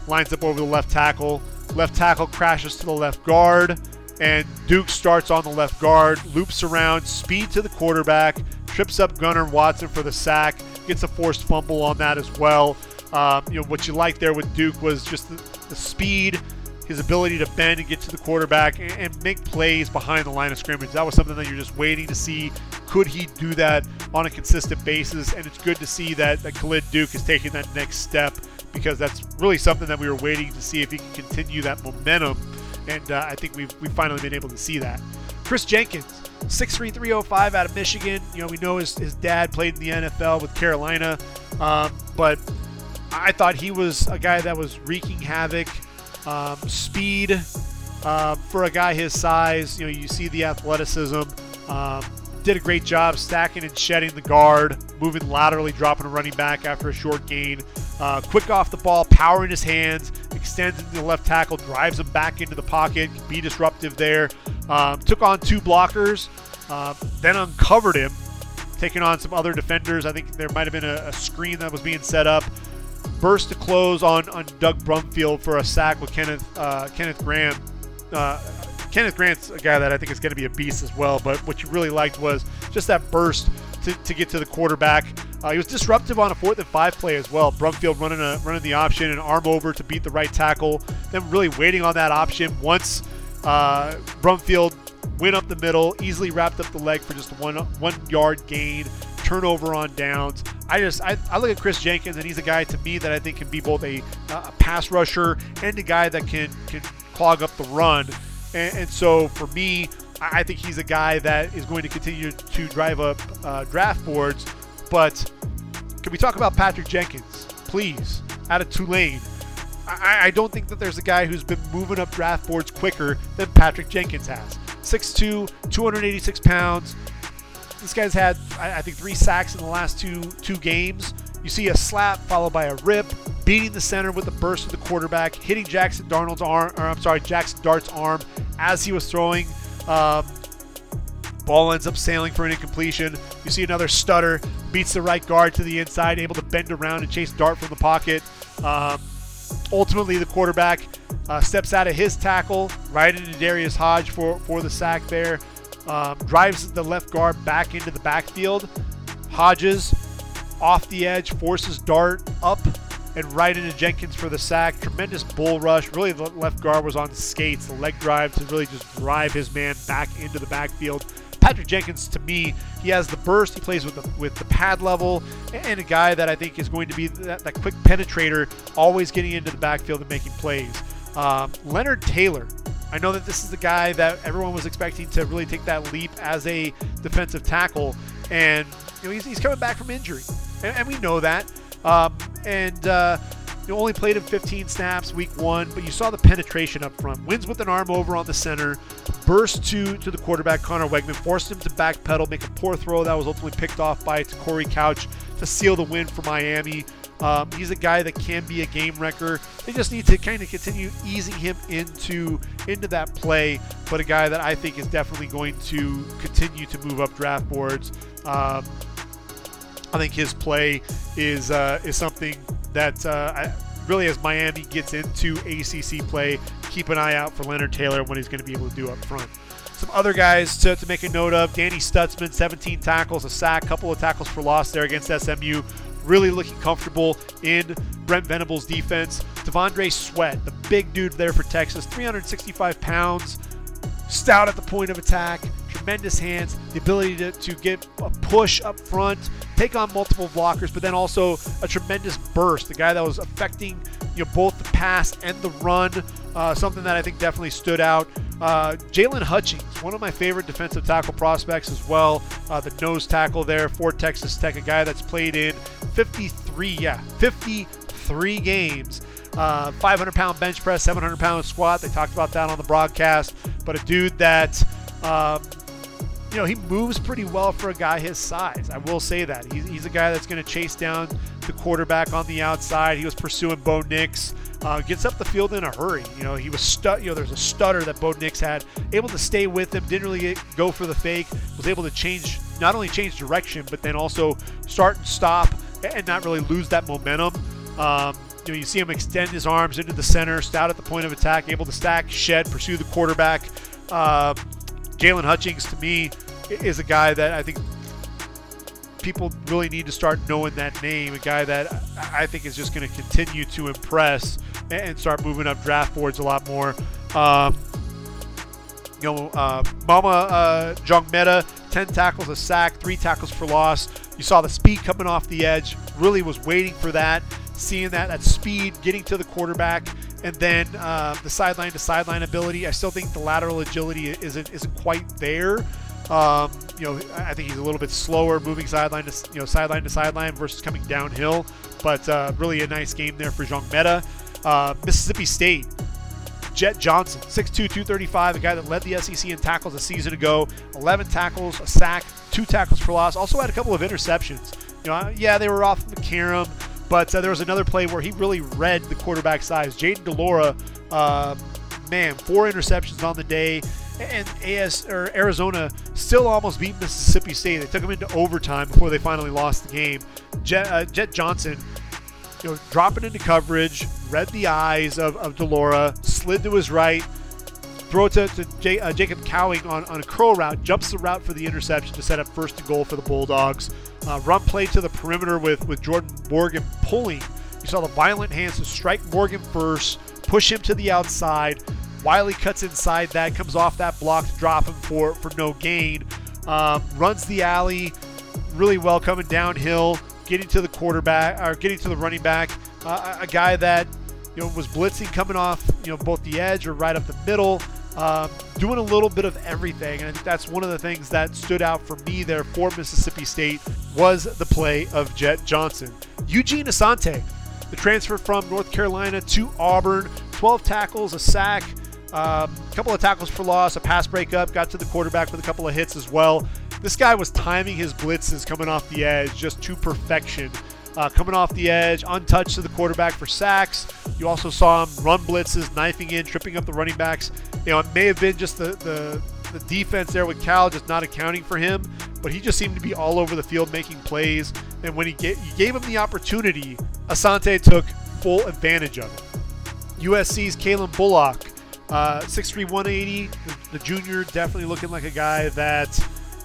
lines up over the left tackle. Left tackle crashes to the left guard, and Duke starts on the left guard, loops around, speed to the quarterback, trips up Gunnar Watson for the sack, gets a forced fumble on that as well. Um, you know what you like there with Duke was just the, the, speed, his ability to bend and get to the quarterback and, make plays behind the line of scrimmage. That was something that you're just waiting to see. Could he do that on a consistent basis? And it's good to see that, that Khalid Duke is taking that next step because that's really something that we were waiting to see if he can continue that momentum. And uh, I think we've, we've finally been able to see that. Chris Jenkins, 6'3", 305 out of Michigan. You know, we know his, his dad played in the NFL with Carolina, um, but I thought he was a guy that was wreaking havoc. Um, speed uh, for a guy his size, you know, you see the athleticism. Um, did a great job stacking and shedding the guard, moving laterally, dropping a running back after a short gain. Uh, quick off the ball, power in his hands, extends into the left tackle, drives him back into the pocket, be disruptive there. Um, took on two blockers, uh, then uncovered him, taking on some other defenders. I think there might have been a, a screen that was being set up. Burst to close on, on Doug Brumfield for a sack with Kenneth uh, Kenneth Graham. Uh, Kenneth Grant's a guy that I think is going to be a beast as well. But what you really liked was just that burst to, to get to the quarterback. Uh, he was disruptive on a fourth and five play as well. Brumfield running a running the option and arm over to beat the right tackle. Then really waiting on that option. Once uh, Brumfield went up the middle, easily wrapped up the leg for just one one yard gain. Turnover on downs. I just I, I look at Chris Jenkins and he's a guy to me that I think can be both a, a pass rusher and a guy that can can clog up the run. And, and so for me, I think he's a guy that is going to continue to drive up uh, draft boards. But can we talk about Patrick Jenkins, please, out of Tulane? I, I, don't think that there's a guy who's been moving up draft boards quicker than Patrick Jenkins has. 6'2, 286 pounds. This guy's had, I, I think, three sacks in the last two two games. You see a slap followed by a rip, beating the center with a burst of the quarterback, hitting Jackson Darnold's arm, or I'm sorry, Jackson Dart's arm as he was throwing. Um, ball ends up sailing for an incompletion. You see another stutter, beats the right guard to the inside, able to bend around and chase Dart from the pocket. Um, ultimately, the quarterback uh, steps out of his tackle right into Darius Hodge for, for the sack there. Um, drives the left guard back into the backfield. Hodges off the edge, forces Dart up and right into Jenkins for the sack. Tremendous bull rush. Really, the left guard was on skates. The leg drive to really just drive his man back into the backfield. Patrick Jenkins, to me, he has the burst. He plays with the with the pad level, and a guy that I think is going to be that, that quick penetrator, always getting into the backfield and making plays. Um, Leonard Taylor, I know that this is the guy that everyone was expecting to really take that leap as a defensive tackle, and you know he's, he's coming back from injury, and, and we know that. Um, and uh, you only played in 15 snaps week one, but you saw the penetration up front. Wins with an arm over on the center, burst to to the quarterback Conner Weigman, forced him to backpedal, make a poor throw that was ultimately picked off by Corey Couch to seal the win for Miami. Um, he's a guy that can be a game wrecker. They just need to kind of continue easing him into into that play, but a guy that I think is definitely going to continue to move up draft boards. Um, I think his play is uh, is something that uh, I, really, as Miami gets into ACC play, keep an eye out for Leonard Taylor what he's going to be able to do up front. Some other guys to, to make a note of: Danny Stutsman, 17 tackles, a sack, couple of tackles for loss there against SMU. Really looking comfortable in Brent Venables' defense. T'Vondre Sweat, the big dude there for Texas, 365 pounds, stout at the point of attack, tremendous hands, the ability to, to get a push up front, take on multiple blockers, but then also a tremendous burst. The guy that was affecting you know both the pass and the run, uh, something that I think definitely stood out. Uh, Jaylon Hutchings, one of my favorite defensive tackle prospects as well. Uh, the nose tackle there for Texas Tech, a guy that's played in 53, yeah, 53 games. Uh, 500 pound bench press, 700 pound squat. They talked about that on the broadcast. But a dude that, um, you know, he moves pretty well for a guy his size. I will say that. He's, he's a guy that's going to chase down the quarterback on the outside. He was pursuing Bo Nix. Uh, gets up the field in a hurry. You know, he was stu- You know, there's a stutter that Bo Nix had, able to stay with him, didn't really get, go for the fake, was able to change, not only change direction, but then also start and stop and not really lose that momentum. Um, you, know, you see him extend his arms into the center, stout at the point of attack, able to stack, shed, pursue the quarterback. Uh, Jaylon Hutchings, to me, is a guy that I think people really need to start knowing that name. A guy that I think is just going to continue to impress and start moving up draft boards a lot more. Um, you know, uh, Mama uh, Njongmeta, 10 tackles, a sack, three tackles for loss. You saw the speed coming off the edge. Really was waiting for that, seeing that that speed, getting to the quarterback, and then uh, the sideline to sideline ability. I still think the lateral agility isn't isn't quite there. Um, you know, I think he's a little bit slower moving sideline to you know sideline to sideline versus coming downhill. But uh, really a nice game there for Njongmeta. Uh, Mississippi State, Jett Johnson, 6'2", 235, a guy that led the SEC in tackles a season ago. 11 tackles, a sack, two tackles for loss. Also had a couple of interceptions. You know, yeah, they were off McCarron, but uh, there was another play where he really read the quarterback size. Jayden de Laura, uh, man, four interceptions on the day and AS or Arizona still almost beat Mississippi State. They took them into overtime before they finally lost the game. Jett, uh, Jett Johnson, you know, dropping into coverage, read the eyes of, of de Laura, slid to his right, throw it to, to J, uh, Jacob Cowing on, on a curl route, jumps the route for the interception to set up first and goal for the Bulldogs. Uh, run play to the perimeter with, with Jordan Morgan pulling. You saw the violent hands to strike Morgan first, push him to the outside, Wiley cuts inside that, comes off that block to drop him for, for no gain. Um, runs the alley really well coming downhill, getting to the quarterback or getting to the running back. Uh, a guy that you know was blitzing coming off you know both the edge or right up the middle. Um, doing a little bit of everything. And I think that's one of the things that stood out for me there for Mississippi State was the play of Jett Johnson. Eugene Asante, the transfer from North Carolina to Auburn, 12 tackles, a sack, a um, couple of tackles for loss, a pass breakup, got to the quarterback with a couple of hits as well. This guy was timing his blitzes coming off the edge just to perfection. Uh, coming off the edge, untouched to the quarterback for sacks. You also saw him run blitzes, knifing in, tripping up the running backs. You know, it may have been just the, the, the defense there with Cal just not accounting for him, but he just seemed to be all over the field making plays. And when he, get, he gave him the opportunity, Asante took full advantage of it. USC's Calen Bullock uh, 6'3", 180. The, the, junior definitely looking like a guy that,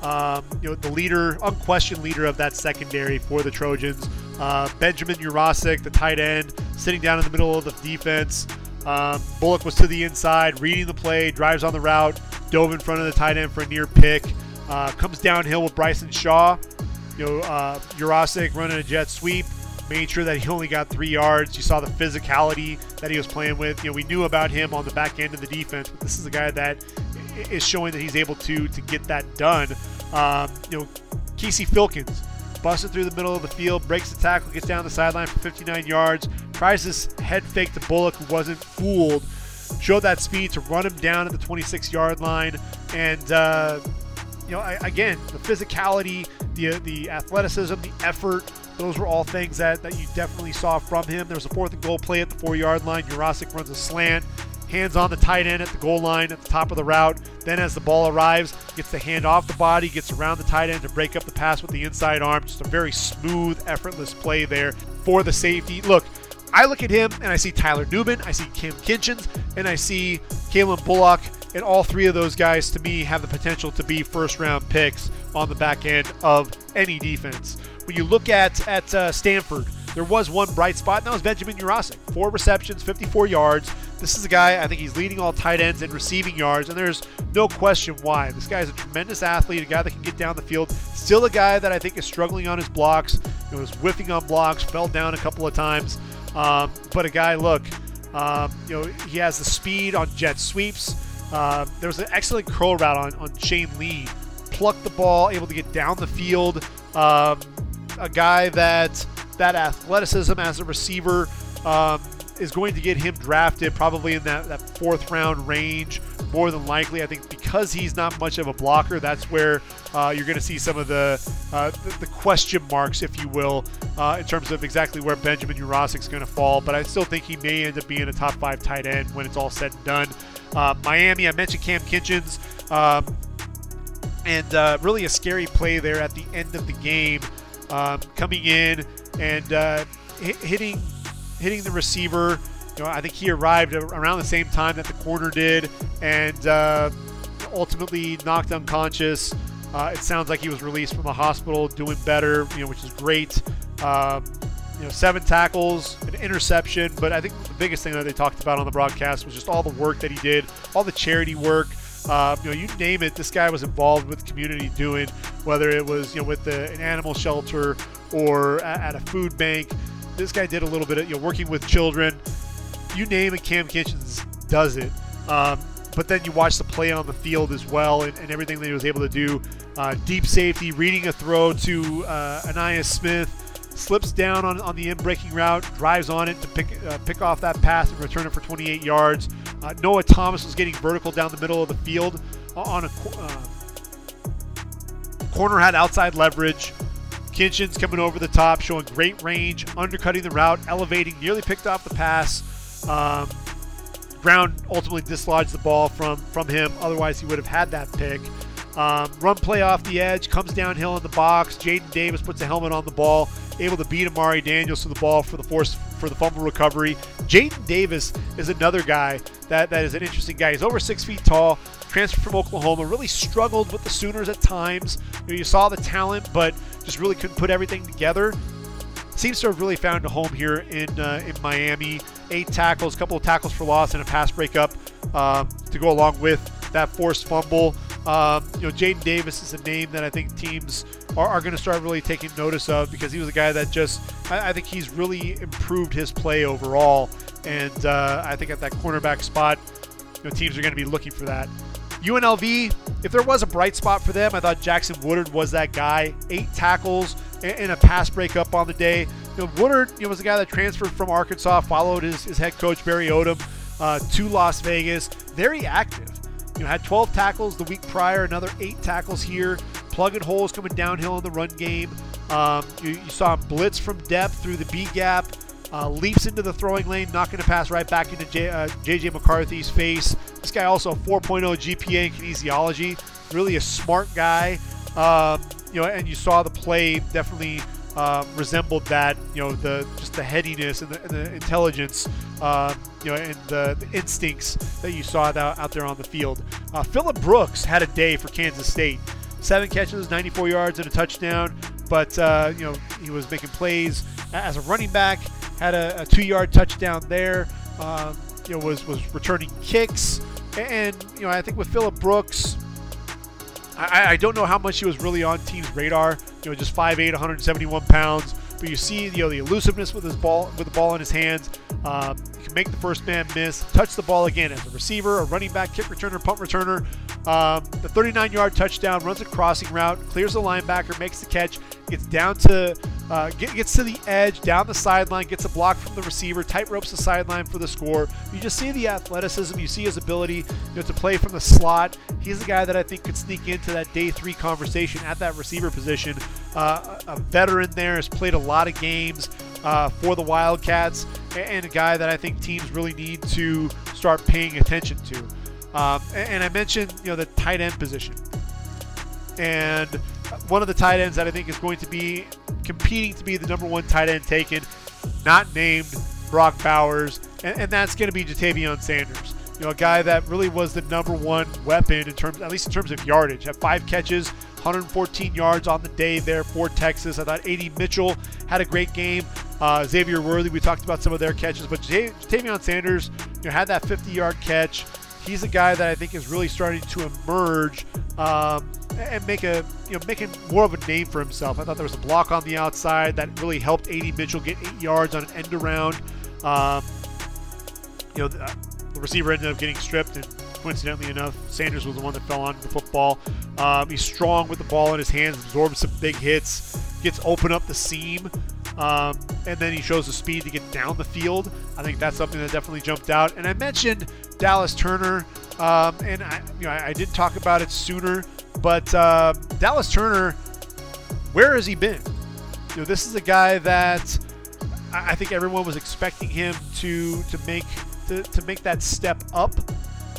um, you know, the leader, unquestioned leader of that secondary for the Trojans. Uh, Benjamin Yurosek, the tight end, sitting down in the middle of the defense. Um, Bullock was to the inside, reading the play, drives on the route, dove in front of the tight end for a near pick. Uh, comes downhill with Bryson Shaw. You know, uh, Yurosek running a jet sweep. made sure that he only got three yards. You saw the physicality that he was playing with. You know, we knew about him on the back end of the defense, but this is a guy that is showing that he's able to to get that done. Um, you know, Casey Filkins busted through the middle of the field, breaks the tackle, gets down the sideline for 59 yards, tries this head fake to Bullock, who wasn't fooled, showed that speed to run him down at the 26 yard line, and uh, you know, I, again, the physicality, the the athleticism, the effort. Those were all things that, that you definitely saw from him. There was a fourth and goal play at the four yard line. Yurosek runs a slant, hands on the tight end at the goal line at the top of the route. Then, as the ball arrives, gets the hand off the body, gets around the tight end to break up the pass with the inside arm. Just a very smooth, effortless play there for the safety. Look, I look at him and I see Tyler Nubin, I see Cam Kinchens, and I see Calen Bullock and all three of those guys, to me, have the potential to be first round picks on the back end of any defense. When you look at, at uh, Stanford, there was one bright spot, and that was Benjamin Yurosek. Four receptions, 54 yards. This is a guy, I think he's leading all tight ends in receiving yards, and there's no question why. This guy is a tremendous athlete, a guy that can get down the field. Still a guy that I think is struggling on his blocks. He was whiffing on blocks, fell down a couple of times. Um, but a guy, look, um, you know, he has the speed on jet sweeps. Uh, there was an excellent curl route on, on Shane Lee. Plucked the ball, able to get down the field. Um, a guy that that athleticism as a receiver um, is going to get him drafted probably in that, that fourth round range more than likely. I think because he's not much of a blocker, that's where uh, you're going to see some of the, uh, the, the question marks, if you will, uh, in terms of exactly where Benjamin Yurosek is going to fall. But I still think he may end up being a top five tight end when it's all said and done. Uh, Miami, I mentioned Cam Kinchens. Um, and uh, really a scary play there at the end of the game, um, coming in and uh, hitting hitting the receiver. You know, I think he arrived around the same time that the corner did, and uh, ultimately knocked unconscious. Uh, it sounds like he was released from the hospital, doing better, you know, which is great. Um, you know, seven tackles, an interception, but I think the biggest thing that they talked about on the broadcast was just all the work that he did, all the charity work. Uh, you know, you name it, this guy was involved with community doing, whether it was you know with the, an animal shelter or at, at, a food bank. This guy did a little bit of you know working with children. You name it, Cam Kinchens does it. Um, but then you watch the play on the field as well and, and everything that he was able to do. Uh, deep safety, reading a throw to uh, Ainias Smith slips down on, on the in breaking route, drives on it to pick uh, pick off that pass and return it for 28 yards. Uh, Noah Thomas was getting vertical down the middle of the field on a uh, corner had outside leverage. Kinchens coming over the top, showing great range, undercutting the route, elevating, nearly picked off the pass. Um, Brown ultimately dislodged the ball from from him. Otherwise, he would have had that pick. Um, run play off the edge, comes downhill in the box. Jaden Davis puts a helmet on the ball, able to beat Amari Daniels to the ball for the force for the fumble recovery. Jaden Davis is another guy that, that is an interesting guy. He's over six feet tall, transferred from Oklahoma, really struggled with the Sooners at times. You, know, you saw the talent, but just really couldn't put everything together. Seems to have really found a home here in uh, in Miami. Eight tackles, a couple of tackles for loss, and a pass breakup um, to go along with that forced fumble. Um, you know, Jaden Davis is a name that I think teams are, are going to start really taking notice of because he was a guy that just, I, I think he's really improved his play overall. And uh, I think at that cornerback spot, you know, teams are going to be looking for that. UNLV, if there was a bright spot for them, I thought Jackson Woodard was that guy. Eight tackles and a pass breakup on the day. You know, Woodard you know, was a guy that transferred from Arkansas, followed his, his head coach Barry Odom uh, to Las Vegas. Very active. You know, had 12 tackles the week prior, another eight tackles here, plugging holes coming downhill in the run game. Um, you, you, saw him blitz from depth through the B gap, uh, leaps into the throwing lane, knocking a pass right back into J, uh, JJ McCarthy's face. This guy also a 4.0 GPA in kinesiology, really a smart guy. Um, you know, and you saw the play definitely uh, resembled that. You know, the just the headiness and the, and the intelligence. Uh, you know, and the, the, instincts that you saw out, out there on the field. Uh, Phillip Brooks had a day for Kansas State. Seven catches, 94 yards, and a touchdown. But uh, you know, he was making plays as a running back. Had a, a two-yard touchdown there. Um, you know, was was returning kicks, and you know, I think with Phillip Brooks, I, I, don't know how much he was really on team's radar. You know, just 5'8", 171 pounds. But you see you know the elusiveness with his ball with the ball in his hands. Um, he can make the first man miss, touch the ball again as a receiver, a running back, kick returner, punt returner. Um, the 39-yard touchdown runs a crossing route, clears the linebacker, makes the catch, gets down to uh, get, gets to the edge, down the sideline, gets a block from the receiver, tight ropes the sideline for the score. You just see the athleticism, you see his ability you know, to play from the slot. He's a guy that I think could sneak into that day three conversation at that receiver position. Uh, a veteran there has played a lot of games uh, for the Wildcats, and a guy that I think teams really need to start paying attention to. Um, and I mentioned, you know, the tight end position, and one of the tight ends that I think is going to be competing to be the number one tight end taken, not named Brock Bowers, and, and that's going to be Ja'Tavion Sanders. You know, a guy that really was the number one weapon in terms, at least in terms of yardage. Had five catches, 114 yards on the day there for Texas. I thought A.D. Mitchell had a great game. Uh, Xavier Worthy, we talked about some of their catches, but Tavion Sanders you know, had that 50-yard catch. He's a guy that I think is really starting to emerge um, and make a you know making more of a name for himself. I thought there was a block on the outside that really helped A.D. Mitchell get eight yards on an end around. Um, you know, the, the, receiver ended up getting stripped, and coincidentally enough, Sanders was the one that fell on the football. Um, he's strong with the ball in his hands, absorbs some big hits, gets open up the seam. Um, and then he shows the speed to get down the field. I think that's something that definitely jumped out. And I mentioned Dallas Turner, um, and I, you know, I, I, didn't talk about it sooner, but uh, Dallas Turner, where has he been? You know, this is a guy that I think everyone was expecting him to to make to, to make that step up.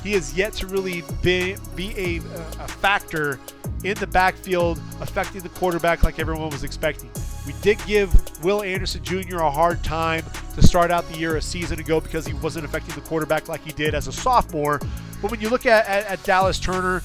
He has yet to really be be a, a factor in the backfield, affecting the quarterback like everyone was expecting. We did give Will Anderson Jr. a hard time to start out the year a season ago because he wasn't affecting the quarterback like he did as a sophomore. But when you look at, at, at Dallas Turner,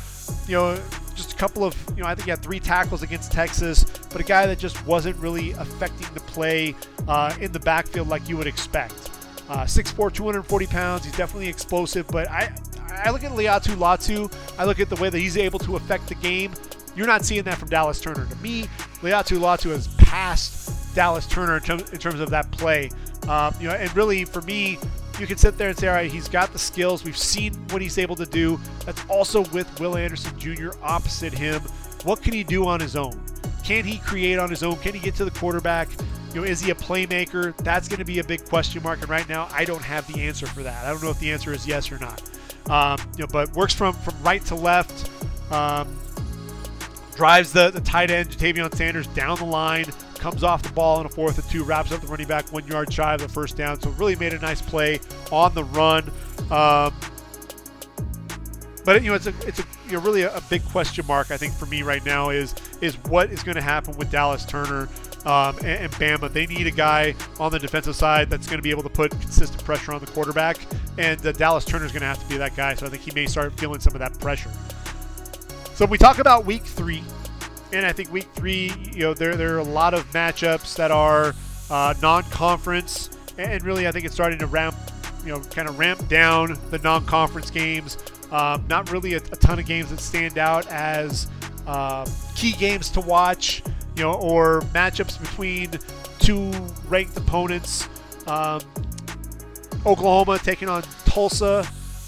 you know, just a couple of, you know, I think he had three tackles against Texas, but a guy that just wasn't really affecting the play uh, in the backfield like you would expect. Uh, 6'4", 240 pounds. He's definitely explosive, but I, I look at Laiatu Latu. I look at the way that he's able to affect the game. You're not seeing that from Dallas Turner. To me, Laiatu Latu has passed Dallas Turner in, terms, in terms of that play. Um, you know, and really for me, you can sit there and say, all right, he's got the skills. We've seen what he's able to do. That's also with Will Anderson Jr. opposite him. What can he do on his own? Can he create on his own? Can he get to the quarterback? You know, is he a playmaker? That's going to be a big question mark. And right now, I don't have the answer for that. I don't know if the answer is yes or not. Um, you know, but works from from right to left. Um, drives the, the tight end, Ja'Tavion Sanders, down the line, comes off the ball in a fourth and two, wraps up the running back one yard shy of the first down. So really made a nice play on the run. Um, but you know, it's a it's a you know, really a, a, big question mark I think for me right now is is what is going to happen with Dallas Turner um, and, and, Bama. They need a guy on the defensive side that's going to be able to put consistent pressure on the quarterback, and uh, Dallas Turner is going to have to be that guy. So I think he may start feeling some of that pressure. So we talk about week three, and I think week three, you know, there, there are a lot of matchups that are uh, non-conference, and really I think it's starting to ramp, you know, kind of ramp down the non-conference games. Um, not really a, a, ton of games that stand out as uh, key games to watch, you know, or matchups between two ranked opponents. Um, Oklahoma taking on Tulsa.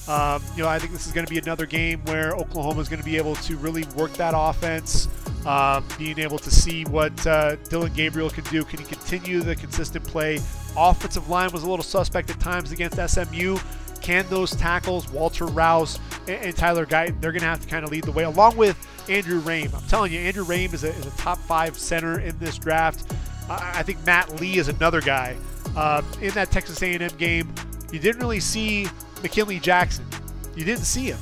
Um, you know, I think this is going to be another game where Oklahoma is going to be able to really work that offense, uh, being able to see what uh, Dillon Gabriel can do. Can he continue the consistent play? Offensive line was a little suspect at times against SMU. Can those tackles, Walter Rouse and, and Tyler Guyton, they're going to have to kind of lead the way, along with Andrew Raym. I'm telling you, Andrew Raym is a, is a top five center in this draft. I, I think Matt Lee is another guy. Uh, in that Texas A&M game, you didn't really see McKinley Jackson. You didn't see him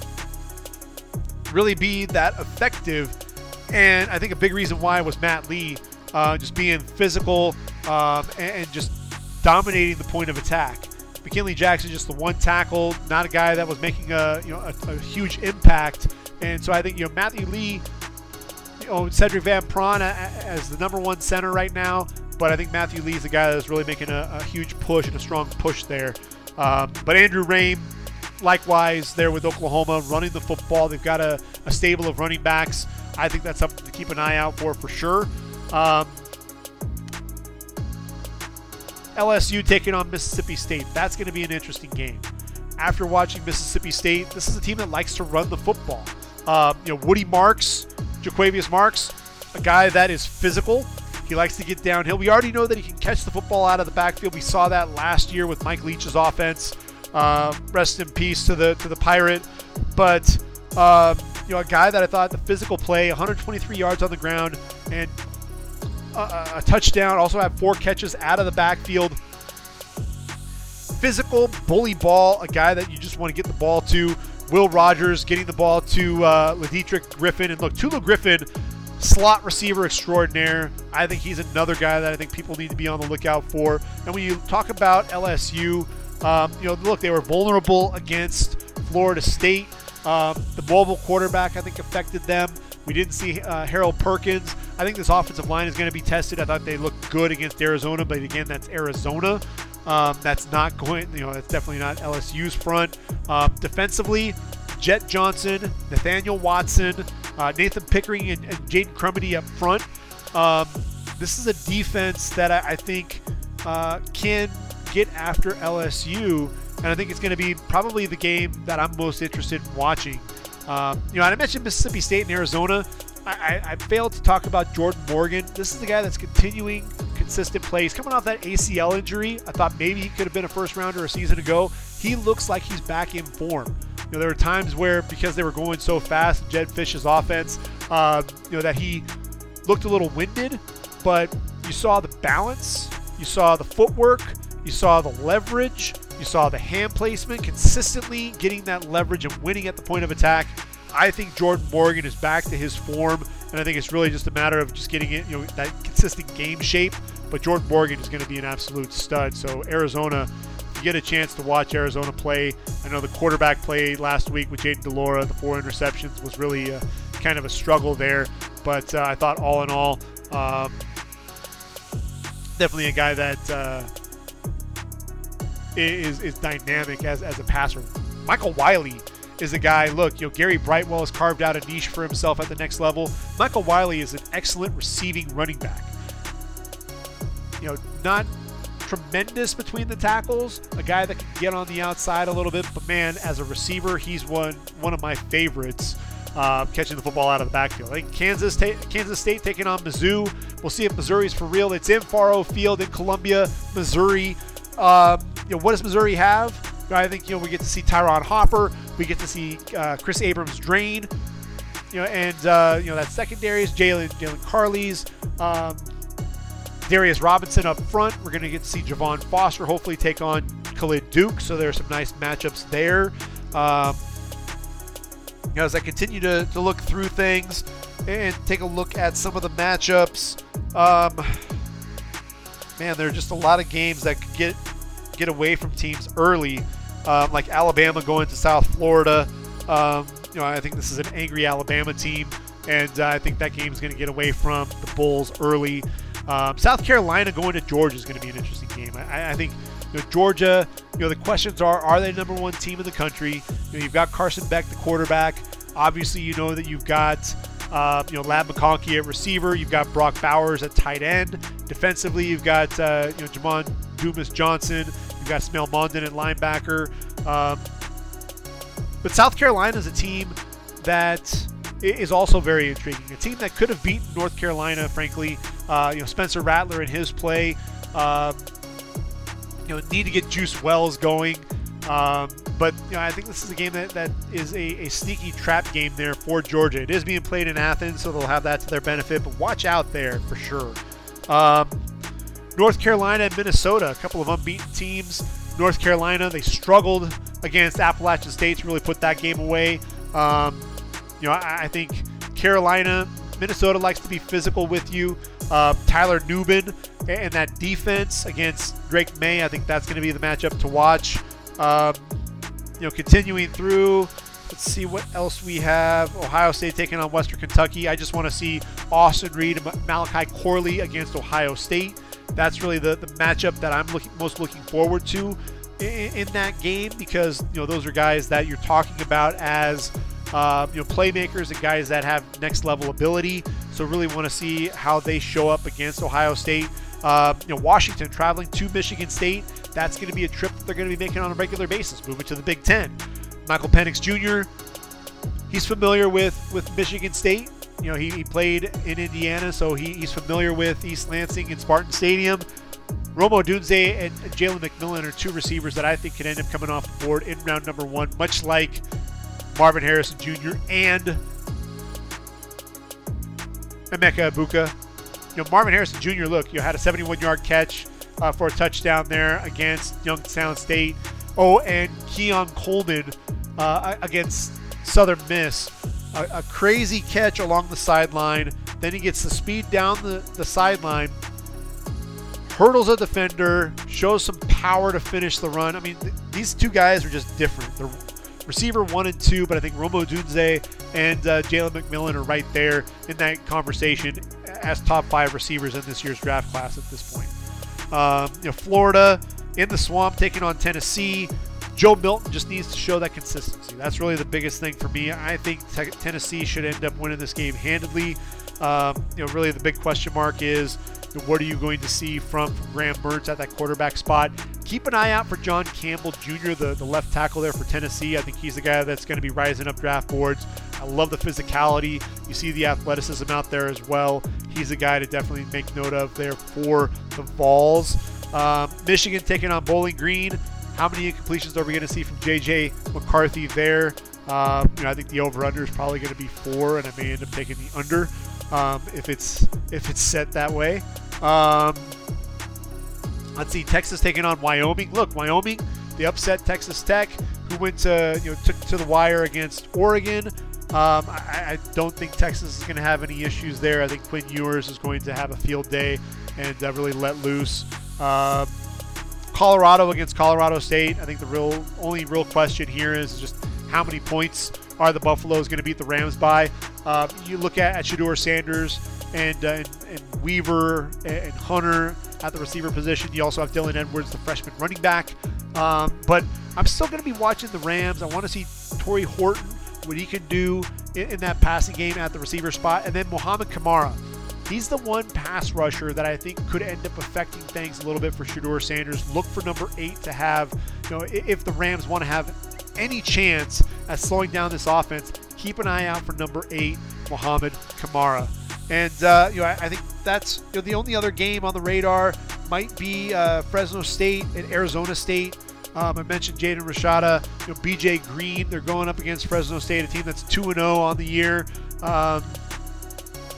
really be that effective. And I think a big reason why was Matt Lee uh, just being physical um, and, and, just dominating the point of attack. McKinley Jackson just the one tackle, not a guy that was making a you know a, a huge impact. And so I think you know Matthew Lee, you know Sedrick Van Pran as the number one center right now. But I think Matthew Lee is the guy that's really making a, a huge push and a strong push there. Um, but Andrew Raym, likewise, there with Oklahoma, running the football. They've got a, a, stable of running backs. I think that's something to keep an eye out for for sure. Um, LSU taking on Mississippi State. That's going to be an interesting game. After watching Mississippi State, this is a team that likes to run the football. Uh, you know, Woody Marks, Jo'quavious Marks, a guy that is physical. He likes to get downhill. We already know that he can catch the football out of the backfield. We saw that last year with Mike Leach's offense. Uh, rest in peace to the to the pirate. But um, you know, a guy that I thought the physical play, 123 yards on the ground, and a, a touchdown. Also had four catches out of the backfield. Physical bully ball, a guy that you just want to get the ball to. Will Rogers getting the ball to uh, Lideatrick Griffin. And look, Tulu Griffin, slot receiver extraordinaire. I think he's another guy that I think people need to be on the lookout for. And when you talk about LSU, um, you know, look, they were vulnerable against Florida State. Um, the mobile quarterback, I think, affected them. We didn't see uh, Harold Perkins. I think this offensive line is going to be tested. I thought they looked good against Arizona, but again, that's Arizona. Um, that's not going, you know, that's definitely not LSU's front. Um, defensively, Jett Johnson, Nathaniel Watson, uh, Nathan Pickering, and, and Jaden Crumedy up front. Um, this is a defense that I, I think uh, can get after LSU, and I think it's going to be probably the game that I'm most interested in watching. Um, you know, I mentioned Mississippi State and Arizona. I, I, I, failed to talk about Jordan Morgan. This is the guy that's continuing consistent plays. Coming off that ACL injury, I thought maybe he could have been a first rounder a season ago. He looks like he's back in form. You know, there were times where because they were going so fast, Jedd Fisch's offense, uh, you know, that he looked a little winded, but you saw the balance, you saw the footwork, you saw the leverage, you saw the hand placement, consistently getting that leverage and winning at the point of attack. I think Jordan Morgan is back to his form, and I think it's really just a matter of just getting it, you know, that consistent game shape. But Jordan Morgan is going to be an absolute stud. So Arizona, you get a chance to watch Arizona play, I know the quarterback play last week with Jayden de Laura, the four interceptions was really uh, kind of a struggle there. But uh, I thought all in all, um, definitely a guy that uh, is is dynamic as as a passer. Michael Wiley is a guy, look, you know, Gary Brightwell has carved out a niche for himself at the next level. Michael Wiley is an excellent receiving running back. You know, not tremendous between the tackles, a guy that can get on the outside a little bit, but man, as a receiver, he's one one of my favorites. Uh, catching the football out of the backfield. Kansas, ta- Kansas State taking on Mizzou. We'll see if Missouri's for real. It's in Faurot Field in Columbia, Missouri. Um, you know, what does Missouri have? I think you know we get to see Tyron Hopper, we get to see uh, Kris Abrams-Draine, you know, and uh, you know that secondary is Jalen Jalen Carlies, um, Darius Robinson up front. We're going to get to see Javon Foster hopefully take on Khalid Duke, so there's some nice matchups there. Um, you know, as I continue to, to look through things and take a look at some of the matchups, um, man, there are just a lot of games that could get get away from teams early um, like Alabama going to South Florida. Um, you know, I think this is an angry Alabama team, and uh, I think that game is going to get away from the Bulls early. Um, South Carolina going to Georgia is going to be an interesting game. I, I think you know, Georgia. You know, the questions are: Are they number one team in the country? You know, you've got Carson Beck, the quarterback. Obviously, you know that you've got uh, you know Ladd McConkey at receiver. You've got Brock Bowers at tight end. Defensively, you've got uh, you know Jamon Dumas Johnson You've got Smael Mondon at linebacker. Um, but South Carolina is a team that is also very intriguing. A team that could have beaten North Carolina, frankly. Uh, you know, Spencer Rattler and his play. Um, you know, need to get Juice Wells going. Um, but you know, I think this is a game that, that is a, a, sneaky trap game there for Georgia. It is being played in Athens, so they'll have that to their benefit. But watch out there for sure. Um, North Carolina and Minnesota, a couple of unbeaten teams. North Carolina, they struggled against Appalachian State to really put that game away. Um, you know, I, I, think Carolina, Minnesota likes to be physical with you. Uh, Tyler Nubin and that defense against Drake Maye. I think that's going to be the matchup to watch. Um, you know, continuing through, let's see what else we have. Ohio State taking on Western Kentucky. I just want to see Austin Reed and Malachi Corley against Ohio State that's really the, the matchup that I'm looking most looking forward to in, in, that game because you know those are guys that you're talking about as uh, you know playmakers and guys that have next level ability. So really want to see how they show up against Ohio State. Uh, you know, Washington traveling to Michigan State. That's going to be a trip that they're going to be making on a regular basis, moving to the Big Ten. Michael Penix Jr. He's familiar with with Michigan State. You know, he, he played in Indiana, so he, he's familiar with East Lansing and Spartan Stadium. Rome Odunze and Jalen McMillan are two receivers that I think could end up coming off the board in round number one, much like Marvin Harrison Jr. and Emeka Egbuka. You know, Marvin Harrison Jr. Look, you had a 71-yard catch uh, for a touchdown there against Youngstown State. Oh, and Keon Coleman uh, against Southern Miss. A, a, crazy catch along the sideline. Then he gets the speed down the, the sideline, hurdles a defender, shows some power to finish the run. I mean, th- these two guys are just different. They're receiver one and two, but I think Rome Odunze and uh, Jalen McMillan are right there in that conversation as top five receivers in this year's draft class at this point. Um, you know, Florida in the swamp taking on Tennessee. Joe Milton just needs to show that consistency. That's really the biggest thing for me. I think te- Tennessee should end up winning this game handedly. Um, you know, really the big question mark is what are you going to see from, from Graham Mertz at that quarterback spot? Keep an eye out for John Campbell Jr., the, the left tackle there for Tennessee. I think he's the guy that's going to be rising up draft boards. I love the physicality. You see the athleticism out there as well. He's a guy to definitely make note of there for the Vols. Um, Michigan taking on Bowling Green. How many incompletions are we going to see from J.J. McCarthy there? Um, you know, I think the over/under is probably going to be four, and I may end up taking the under um, if it's if it's set that way. Um, let's see, Texas taking on Wyoming. Look, Wyoming, they upset Texas Tech, who went to you know took to the wire against Oregon. Um, I, I, don't think Texas is going to have any issues there. I think Quinn Ewers is going to have a field day and uh, really let loose. Um, Colorado against Colorado State. I think the real only real question here is just how many points are the Buffaloes going to beat the Rams by? Um, you look at, at Sanders and, uh, and, and Weaver and, Hunter at the receiver position. You also have Dylan Edwards, the freshman running back. Um, but I'm still going to be watching the Rams. I want to see Tory Horton, what he can do in, in that passing game at the receiver spot, and then Mohamed Kamara He's the one pass rusher that I think could end up affecting things a little bit for Shedeur Sanders. Look for number eight to have, you know, if the Rams want to have any chance at slowing down this offense, keep an eye out for number eight, Mohamed Kamara. And uh, you know, I, I, think that's you know, the only other game on the radar might be uh, Fresno State and Arizona State. Um, I mentioned Jaden Rashada, you know, BJ Green. They're going up against Fresno State, a team that's two and zero oh on the year. Um,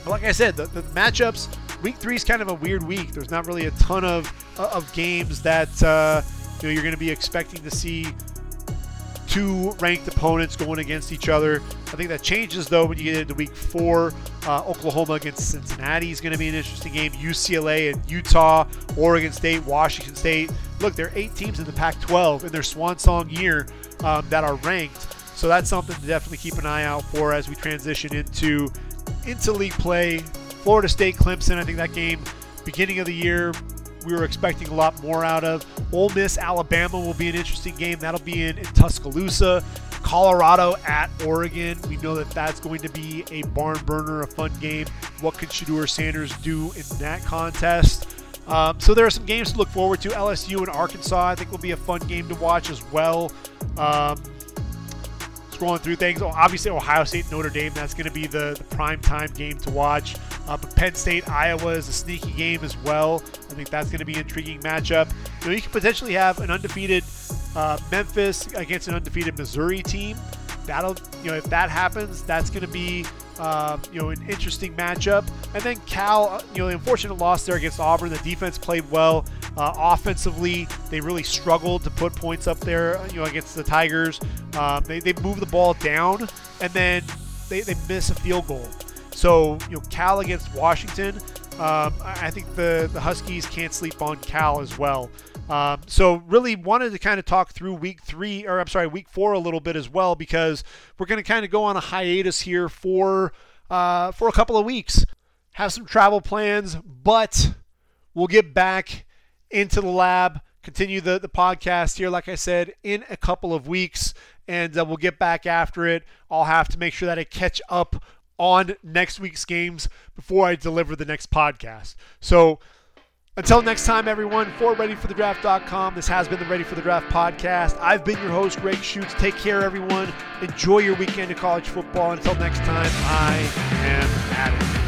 but like I said, the, the matchups, week three is kind of a weird week. There's not really a ton of uh, of games that uh, you know you're going to be expecting to see two ranked opponents going against each other. I think that changes though when you get into week four. Uh, Oklahoma against Cincinnati is going to be an interesting game. UCLA and Utah, Oregon State, Washington State. Look, there are eight teams in the Pac-12 in their swan song year um, that are ranked. So that's something to definitely keep an eye out for as we transition into into league play. Florida State, Clemson. I think that game, beginning of the year, we were expecting a lot more out of. Ole Miss, Alabama will be an interesting game. That'll be in, in Tuscaloosa. Colorado at Oregon. We know that that's going to be a barn burner, a fun game. What can Shedeur Sanders do in that contest? Um, so there are some games to look forward to. LSU and Arkansas, I think, will be a fun game to watch as well. Um, scrolling through things. Oh, obviously, Ohio State, Notre Dame, that's going to be the, the prime time game to watch. Uh, but Penn State, Iowa is a sneaky game as well. I think that's going to be an intriguing matchup. You know, you could potentially have an undefeated uh, Memphis against an undefeated Missouri team. That'll, you know, if that happens, that's going to be um, you know, an interesting matchup. And then Cal, uh, you know, the unfortunate loss there against Auburn. The defense played well. Uh, offensively, they really struggled to put points up there, you know, against the Tigers. Um, they, they move the ball down, and then they, they miss a field goal. So, you know, Cal against Washington, um, I think the, the Huskies can't sleep on Cal as well. Um, so really wanted to kind of talk through week three, or I'm sorry, week four a little bit as well, because we're going to kind of go on a hiatus here for uh, for a couple of weeks. Have some travel plans, but we'll get back into the lab, continue the, the podcast here, like I said, in a couple of weeks, and uh, we'll get back after it. I'll have to make sure that I catch up on next week's games before I deliver the next podcast. So Until next time, everyone, for ReadyForTheDraft.com, this has been the Ready for the Draft podcast. I've been your host, Gregg Schutze. Take care, everyone. Enjoy your weekend of college football. Until next time, I am out